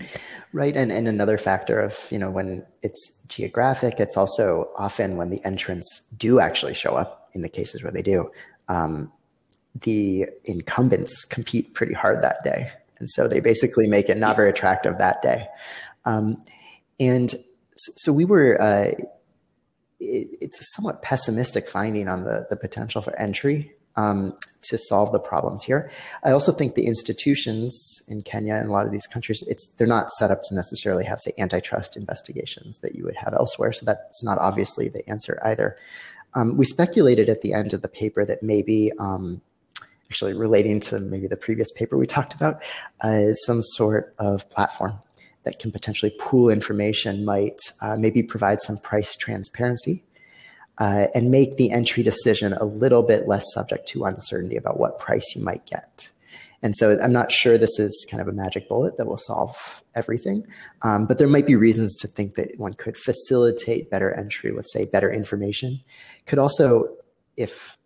Right, and and another factor of you know when it's geographic, it's also often when the entrants do actually show up in the cases where they do. Um, the incumbents compete pretty hard that day. And so they basically make it not very attractive that day. Um, and so, so, we were, uh, it, it's a somewhat pessimistic finding on the, the potential for entry um, to solve the problems here. I also think the institutions in Kenya and a lot of these countries, it's they're not set up to necessarily have, say, antitrust investigations that you would have elsewhere. So that's not obviously the answer either. Um, we speculated at the end of the paper that maybe um, actually relating to maybe the previous paper we talked about, uh, some sort of platform that can potentially pool information, might uh, maybe provide some price transparency, uh, and make the entry decision a little bit less subject to uncertainty about what price you might get. And so I'm not sure this is kind of a magic bullet that will solve everything, um, but there might be reasons to think that one could facilitate better entry with, say, better information. Could also, if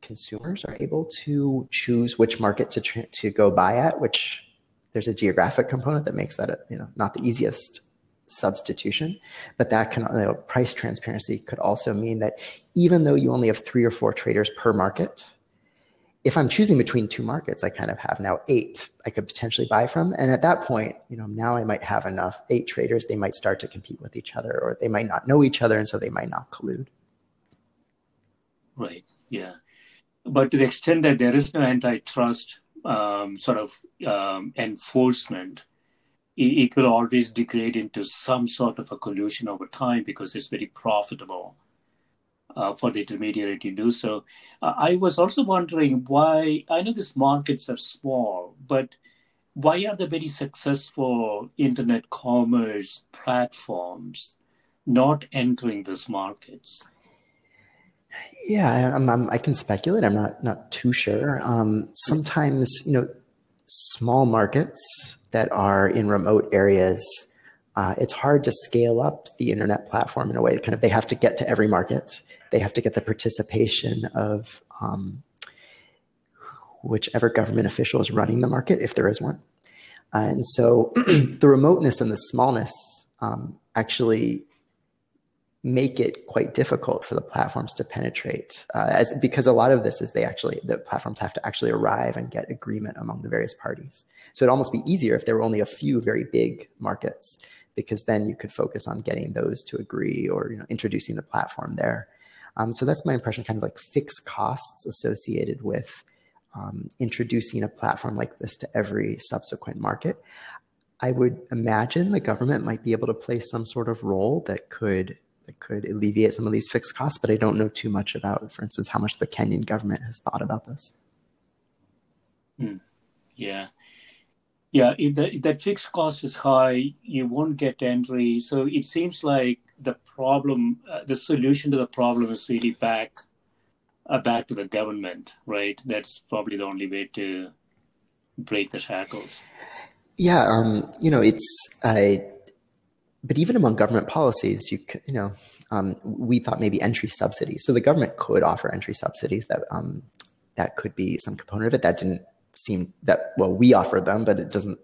consumers are able to choose which market to to go buy at, which there's a geographic component that makes that you know not the easiest substitution, but that can you know, price transparency could also mean that even though you only have three or four traders per market, if I'm choosing between two markets, I kind of have now eight I could potentially buy from. And at that point, you know, now I might have enough eight traders, they might start to compete with each other or they might not know each other. And so they might not collude. Right. Yeah but to the extent that there is no antitrust um, sort of um, enforcement, it, will always degrade into some sort of a collusion over time because it's very profitable uh, for the intermediary to do so. Uh, I was also wondering why, I know these markets are small, but why are the very successful internet commerce platforms not entering these markets? Yeah, I'm, I'm, i can speculate. I'm not not too sure. Um, sometimes, you know, small markets that are in remote areas, uh, it's hard to scale up the internet platform in a way. Kind of, they have to get to every market. They have to get the participation of um, whichever government official is running the market, if there is one. And so, the remoteness and the smallness um, actually make it quite difficult for the platforms to penetrate uh, as because a lot of this is they actually the platforms have to actually arrive and get agreement among the various parties. So it'd almost be easier if there were only a few very big markets because then you could focus on getting those to agree or you know introducing the platform there. Um, so that's my impression kind of like fixed costs associated with um, introducing a platform like this to every subsequent market. I would imagine the government might be able to play some sort of role that could that could alleviate some of these fixed costs, but I don't know too much about, for instance, how much the Kenyan government has thought about this. Hmm. Yeah. Yeah, if, the, if that fixed cost is high, you won't get entry. So it seems like the problem, uh, the solution to the problem is really back, uh, back to the government, right? That's probably the only way to break the shackles. Yeah, um, you know, it's I but even among government policies, you could, you know, um, we thought maybe entry subsidies. So the government could offer entry subsidies that um, that could be some component of it. That didn't seem that well. We offered them, but it doesn't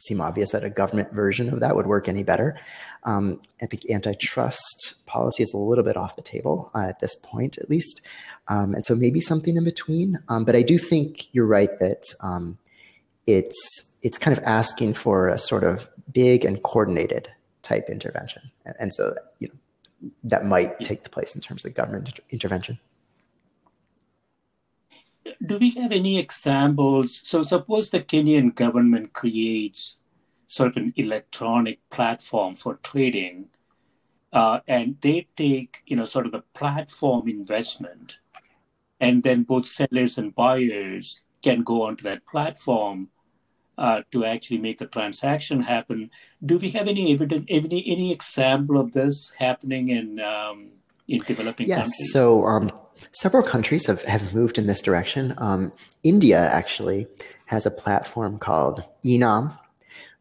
seem obvious that a government version of that would work any better. Um, I think antitrust policy is a little bit off the table uh, at this point, at least, um, and so maybe something in between. Um, but I do think you're right that um, it's it's kind of asking for a sort of big and coordinated type intervention. And, and so, you know, that might take the place in terms of government inter- intervention. Do we have any examples? So, suppose the Kenyan government creates sort of an electronic platform for trading, uh, and they take, you know, sort of the platform investment, and then both sellers and buyers can go onto that platform uh, to actually make the transaction happen. Do we have any evidence, any any example of this happening in um, in developing yes, countries? so um, several countries have, have moved in this direction. Um, India actually has a platform called eNAM,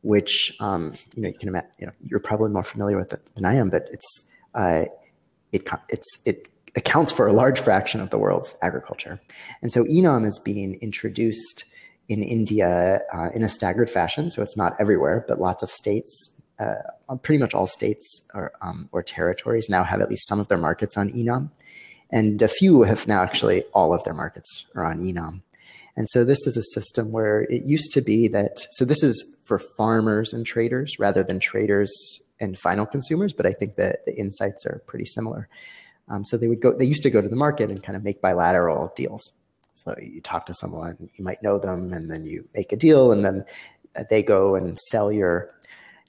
which um, you know you can imagine. You know, you're probably more familiar with it than I am, but it's uh, it it's it accounts for a large fraction of the world's agriculture. And so eNAM is being introduced in India uh, in a staggered fashion. So it's not everywhere, but lots of states, uh, pretty much all states or, um, or territories now have at least some of their markets on eNAM. And a few have now actually all of their markets are on eNAM. And so this is a system where it used to be that, so this is for farmers and traders rather than traders and final consumers, but I think that the insights are pretty similar. Um, so they would go, they used to go to the market and kind of make bilateral deals. So you talk to someone, you might know them, and then you make a deal, and then they go and sell your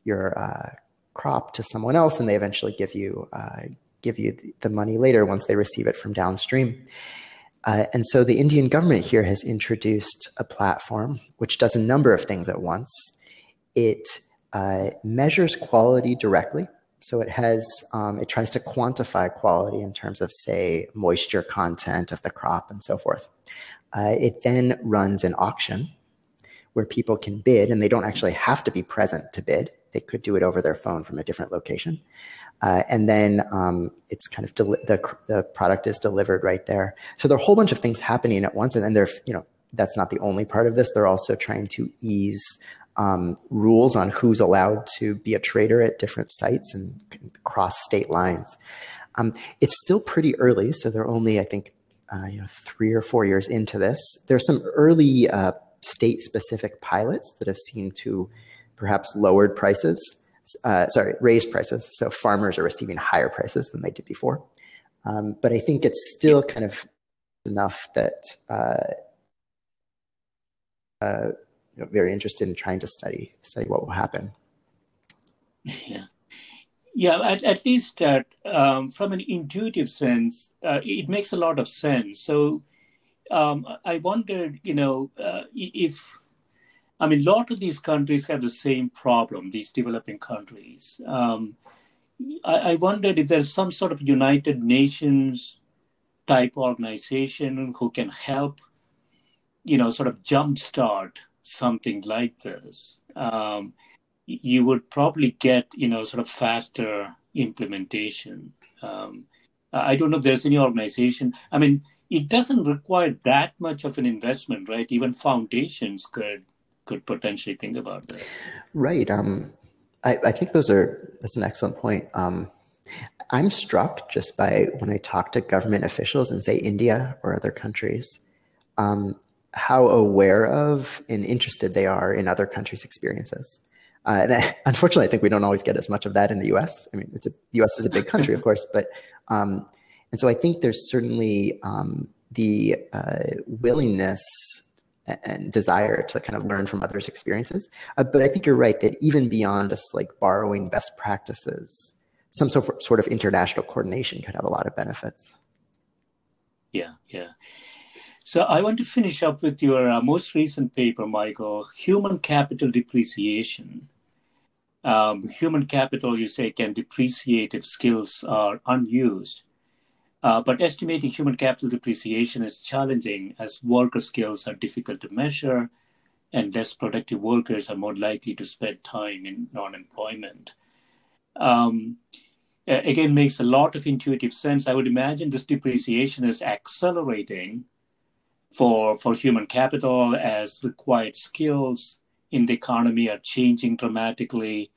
your uh, crop to someone else, and they eventually give you uh, give you the money later once they receive it from downstream. Uh, and so the Indian government here has introduced a platform which does a number of things at once. It uh, measures quality directly. So it has, um, it tries to quantify quality in terms of, say, moisture content of the crop and so forth. Uh, it then runs an auction where people can bid, and they don't actually have to be present to bid. They could do it over their phone from a different location. Uh, and then um, it's kind of the the product is delivered right there. So there are a whole bunch of things happening at once, and then they're you know that's not the only part of this. They're also trying to ease um, rules on who's allowed to be a trader at different sites and cross state lines. Um, it's still pretty early, so they're only, I think, uh, you know, three or four years into this. There's some early uh, state-specific pilots that have seemed to perhaps lowered prices. Uh, sorry, raised prices. So farmers are receiving higher prices than they did before. Um, but I think it's still kind of enough that uh, uh, you know, very interested in trying to study study what will happen. Yeah, yeah. At, at least uh, um, from an intuitive sense, uh, it makes a lot of sense. So um, I wondered, you know, uh, if I mean, a lot of these countries have the same problem. These developing countries. Um, I, I wondered if there's some sort of United Nations type organization who can help, you know, sort of jumpstart something like this, um, you would probably get you know sort of faster implementation. Um, I don't know if there's any organization. I mean, it doesn't require that much of an investment, right? Even foundations could could potentially think about this. Right. Um, I, I think those are that's an excellent point. Um, I'm struck just by when I talk to government officials in say India or other countries. Um, how aware of and interested they are in other countries' experiences. Uh, and I, unfortunately, I think we don't always get as much of that in the U.S. I mean, it's a, the U.S. is a big country, of course, but um, and so I think there's certainly um, the uh, willingness and desire to kind of learn from others' experiences. Uh, but I think you're right that even beyond just like borrowing best practices, some sort of international coordination could have a lot of benefits. Yeah, yeah. So I want to finish up with your uh, most recent paper, Michael, Human Capital Depreciation. Um, human capital, you say, can depreciate if skills are unused. Uh, but estimating human capital depreciation is challenging as worker skills are difficult to measure and less productive workers are more likely to spend time in non employment. Um, again, makes a lot of intuitive sense. I would imagine this depreciation is accelerating for for human capital as required skills in the economy are changing dramatically.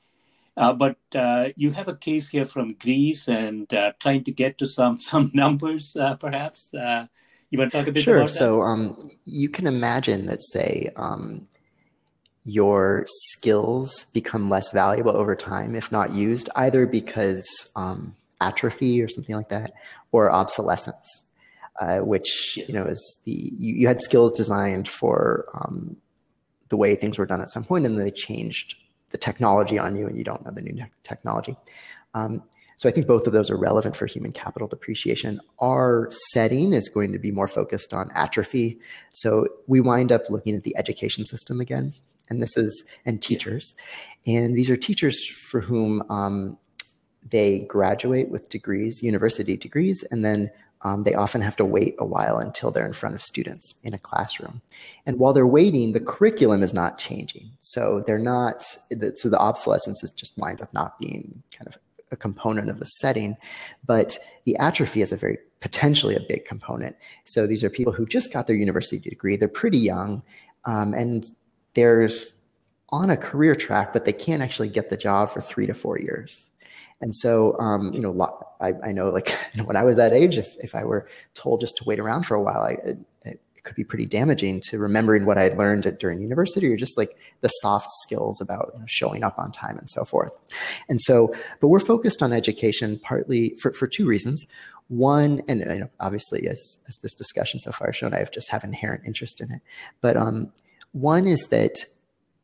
Uh, but uh, you have a case here from Greece and uh, trying to get to some some numbers, uh, perhaps. Uh, you want to talk a bit sure. about that? So um, you can imagine that, say, um, your skills become less valuable over time if not used, either because um, atrophy or something like that, or obsolescence uh, which you know is the you, you had skills designed for um, the way things were done at some point, and then they changed the technology on you, and you don't know the new technology. Um, so I think both of those are relevant for human capital depreciation. Our setting is going to be more focused on atrophy. So we wind up looking at the education system again, and this is and teachers, and these are teachers for whom um, they graduate with degrees, university degrees, and then um, they often have to wait a while until they're in front of students in a classroom. And while they're waiting, the curriculum is not changing. So they're not, so the obsolescence just winds up not being kind of a component of the setting, but the atrophy is a very potentially a big component. So these are people who just got their university degree. They're pretty young, um, and they're on a career track, but they can't actually get the job for three to four years. And so, um, you know, I, I know like when I was that age, if, if I were told just to wait around for a while, I, it, it could be pretty damaging to remembering what I had learned during university or just like the soft skills about you know, showing up on time and so forth. And so, but we're focused on education partly for, for two reasons. One, and you know, obviously, as, as this discussion so far has shown, I have just have inherent interest in it. But um, one is that,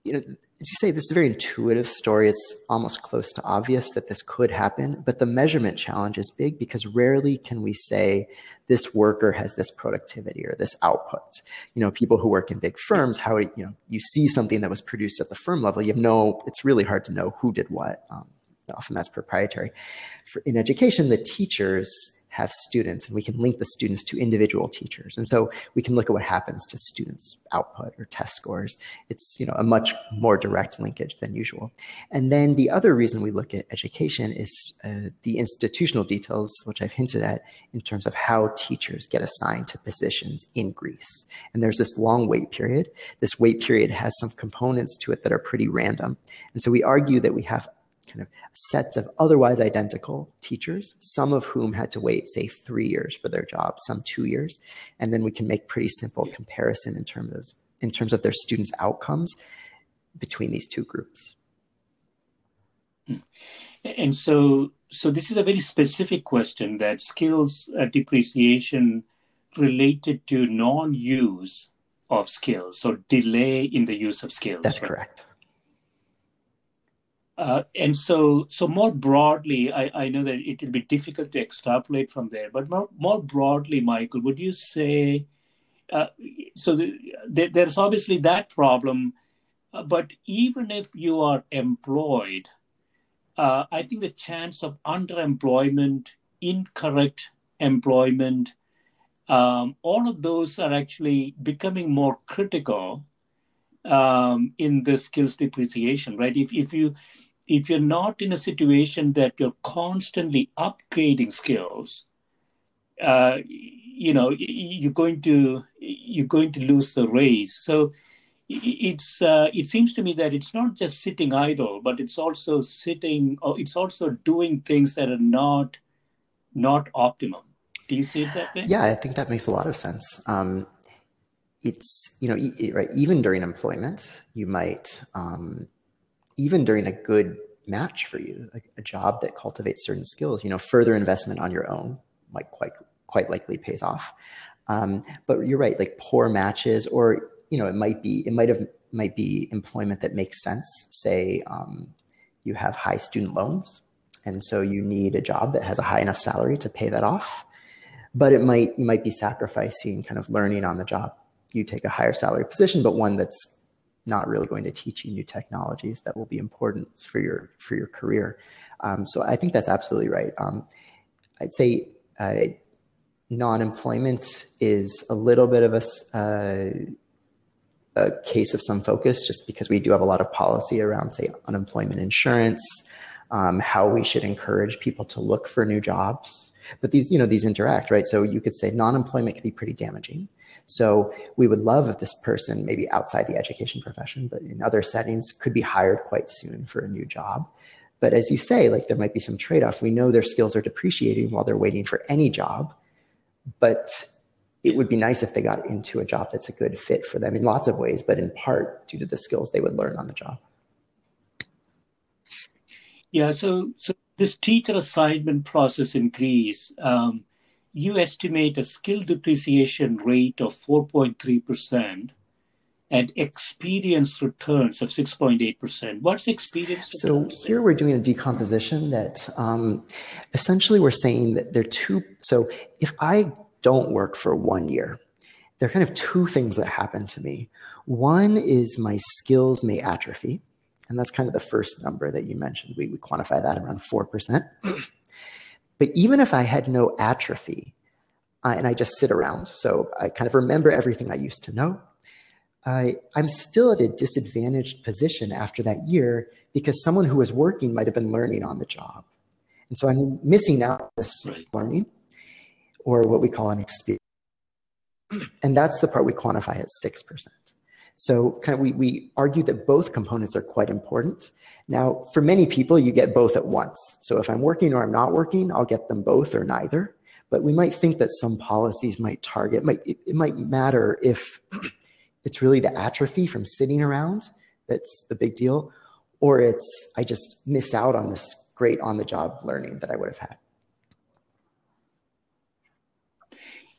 you know, as you say, this is a very intuitive story. It's almost close to obvious that this could happen, but the measurement challenge is big because rarely can we say this worker has this productivity or this output. You know, people who work in big firms, how you know you see something that was produced at the firm level, you have no. It's really hard to know who did what. Um, often that's proprietary. For, in education, the teachers have students and we can link the students to individual teachers. And so we can look at what happens to students output or test scores. It's, you know, a much more direct linkage than usual. And then the other reason we look at education is uh, the institutional details, which I've hinted at in terms of how teachers get assigned to positions in Greece. And there's this long wait period. This wait period has some components to it that are pretty random. And so we argue that we have kind of sets of otherwise identical teachers, some of whom had to wait, say, three years for their job, some two years. And then we can make pretty simple comparison in terms of, in terms of their students' outcomes between these two groups. And so, so this is a very specific question that skills uh, depreciation related to non-use of skills or delay in the use of skills. That's right? correct. Uh, and so, so more broadly, I, I know that it will be difficult to extrapolate from there. But more, more broadly, Michael, would you say? Uh, so the, the, there's obviously that problem, uh, but even if you are employed, uh, I think the chance of underemployment, incorrect employment, um, all of those are actually becoming more critical um, in the skills depreciation, right? If if you if you're not in a situation that you're constantly upgrading skills, uh, you know you're going to you're going to lose the race. So it's uh, it seems to me that it's not just sitting idle, but it's also sitting. Or it's also doing things that are not not optimum. Do you see it that way? Yeah, I think that makes a lot of sense. Um, it's you know right even during employment, you might. Um, even during a good match for you, like a job that cultivates certain skills, you know, further investment on your own might quite quite likely pays off. Um, but you're right, like poor matches, or you know, it might be it might have might be employment that makes sense. Say um, you have high student loans, and so you need a job that has a high enough salary to pay that off. But it might you might be sacrificing kind of learning on the job. You take a higher salary position, but one that's not really going to teach you new technologies that will be important for your for your career. Um, so I think that's absolutely right. Um, I'd say uh, non-employment is a little bit of a, uh, a case of some focus, just because we do have a lot of policy around, say, unemployment insurance, um, how we should encourage people to look for new jobs. But these, you know, these interact, right? So you could say non-employment can be pretty damaging. So we would love if this person, maybe outside the education profession, but in other settings, could be hired quite soon for a new job. But as you say, like there might be some trade off. We know their skills are depreciating while they're waiting for any job, but it would be nice if they got into a job that's a good fit for them in lots of ways, but in part due to the skills they would learn on the job. Yeah, so so this teacher assignment process in Greece, um, you estimate a skill depreciation rate of 4.3% and experience returns of 6.8%. What's experience So here we're doing a decomposition that um, essentially we're saying that there are two. So if I don't work for one year, there are kind of two things that happen to me. One is my skills may atrophy. And that's kind of the first number that you mentioned. We, we quantify that around 4%. But even if I had no atrophy uh, and I just sit around, so I kind of remember everything I used to know, I, I'm still at a disadvantaged position after that year because someone who was working might have been learning on the job. And so I'm missing out this right. learning or what we call an experience. And that's the part we quantify at 6%. So kind of we, we argue that both components are quite important. Now, for many people, you get both at once. So if I'm working or I'm not working, I'll get them both or neither. But we might think that some policies might target, might, it, it might matter if it's really the atrophy from sitting around that's the big deal, or it's I just miss out on this great on the job learning that I would have had.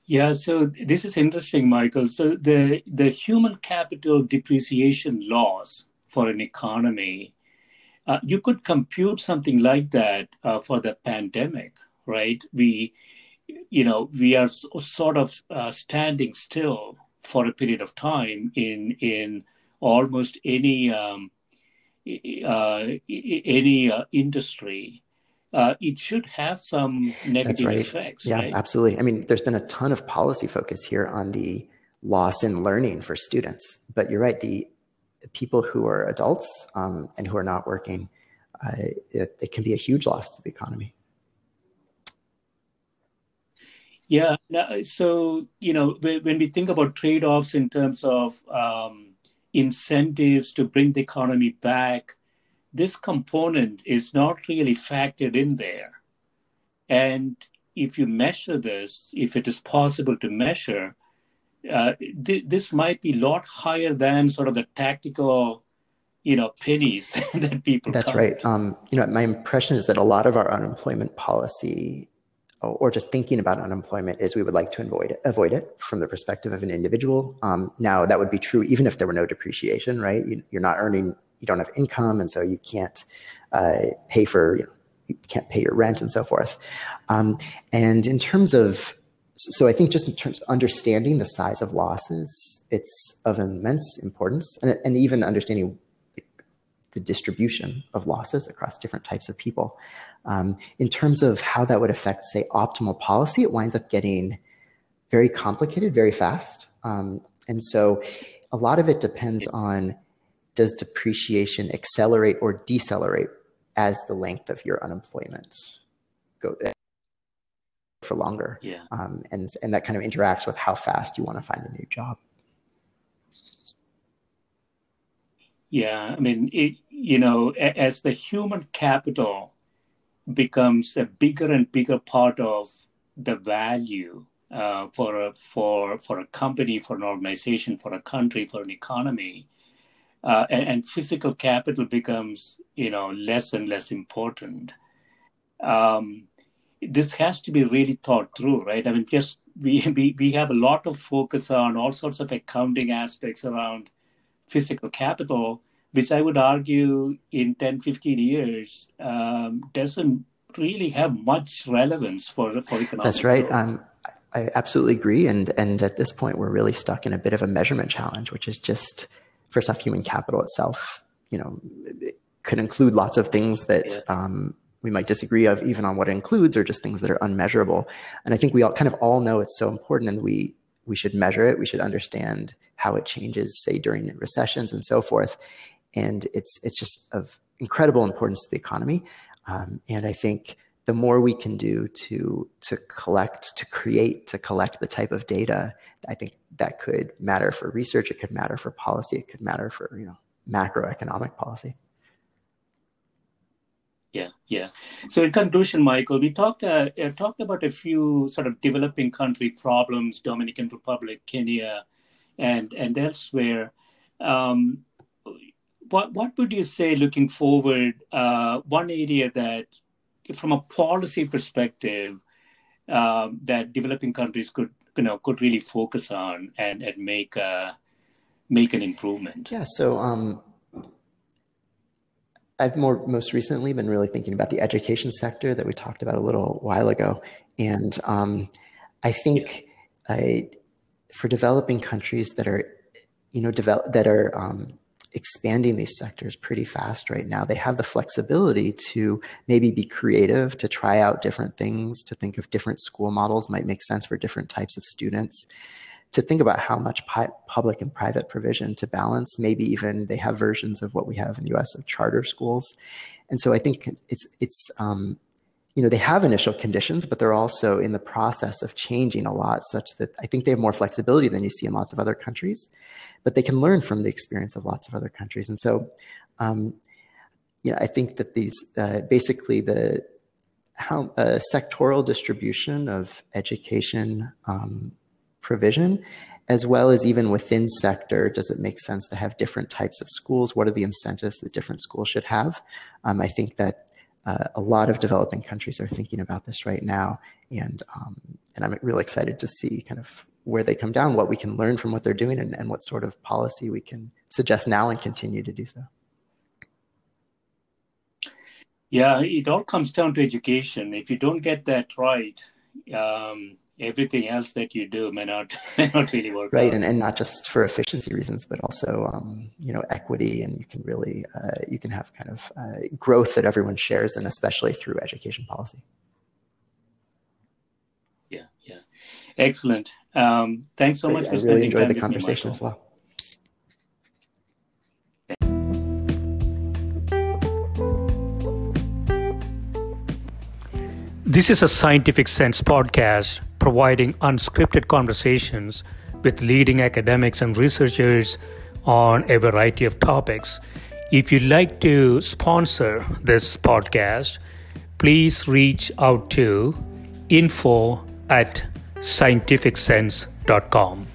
Yeah, so this is interesting, Michael. So the the human capital depreciation loss for an economy, uh, you could compute something like that uh, for the pandemic, right? We, you know, we are sort of uh, standing still for a period of time in in almost any um, uh, any uh, industry uh, it should have some negative right. effects. Yeah, right? absolutely. I mean, there's been a ton of policy focus here on the loss in learning for students, but you're right. The people who are adults um, and who are not working, uh, it, it, can be a huge loss to the economy. Yeah. So you know, when we think about trade-offs in terms of um, incentives to bring the economy back this component is not really factored in there. And if you measure this, if it is possible to measure, uh, th- this might be a lot higher than sort of the tactical, you know, pennies that people. That's count. right. Um, you know, my impression is that a lot of our unemployment policy, or just thinking about unemployment, is we would like to avoid it, avoid it from the perspective of an individual. Um, now, that would be true even if there were no depreciation, right? You, you're not earning you don't have income, and so you can't uh, pay for you, know, you can't pay your rent and so forth. Um, and in terms of so I think just in terms of understanding the size of losses, it's of immense importance, and, and even understanding the distribution of losses across different types of people. Um, in terms of how that would affect, say, optimal policy, it winds up getting very complicated very fast. Um, and so a lot of it depends on does depreciation accelerate or decelerate as the length of your unemployment go for longer? Yeah. Um, and, and that kind of interacts with how fast you want to find a new job. Yeah, I mean, it, you know, as the human capital becomes a bigger and bigger part of the value uh, for a for for a company, for an organization, for a country, for an economy, uh, and, and, physical capital becomes you know less and less important. Um, this has to be really thought through, right? I mean, just we, we we have a lot of focus on all sorts of accounting aspects around physical capital, which I would argue in 10, 15 years um, doesn't really have much relevance for for economic. That's right. Um, I absolutely agree, and and at this point, we're really stuck in a bit of a measurement challenge, which is just first off, human capital itself, you know, it could include lots of things that yeah. um, we might disagree of even on what it includes or just things that are unmeasurable. And I think we all kind of all know it's so important and we we should measure it. We should understand how it changes, say during recessions and so forth. And it's it's just of incredible importance to the economy. Um, and I think the more we can do to to collect, to create, to collect the type of data, I think that could matter for research. It could matter for policy. It could matter for you know macroeconomic policy. Yeah, yeah. So in conclusion, Michael, we talked uh, uh, talked about a few sort of developing country problems: Dominican Republic, Kenya, and and elsewhere. Um, what what would you say, looking forward? Uh, one area that from a policy perspective uh, that developing countries could you know could really focus on and and make a, make an improvement yeah so um, I've more most recently been really thinking about the education sector that we talked about a little while ago, and um, I think yeah. I, for developing countries that are, you know, develop that are um, expanding these sectors pretty fast right now. They have the flexibility to maybe be creative, to try out different things, to think of different school models might make sense for different types of students, to think about how much public and private provision to balance. Maybe even they have versions of what we have in the US of charter schools. And so I think it's, it's, um, you know, they have initial conditions, but they're also in the process of changing a lot, such that I think they have more flexibility than you see in lots of other countries. But they can learn from the experience of lots of other countries, and so, um, you know, I think that these uh, basically the how uh, sectoral distribution of education um, provision as well as even within sector, does it make sense to have different types of schools? What are the incentives that different schools should have? Um, I think that uh, a lot of developing countries are thinking about this right now, and um, and I'm really excited to see kind of where they come down, what we can learn from what they're doing, and, and what sort of policy we can suggest now and continue to do so. Yeah, it all comes down to education. If you don't get that right, um, everything else that you do may not may not really work right out. and, and not just for efficiency reasons but also um, you know equity and you can really uh, you can have kind of uh, growth that everyone shares and especially through education policy. Yeah yeah. Excellent. Um, thanks so Great. much for i really enjoyed the conversation as well. This is a Scientific Sense podcast providing unscripted conversations with leading academics and researchers on a variety of topics. If you'd like to sponsor this podcast, please reach out to info at scientificsense.com.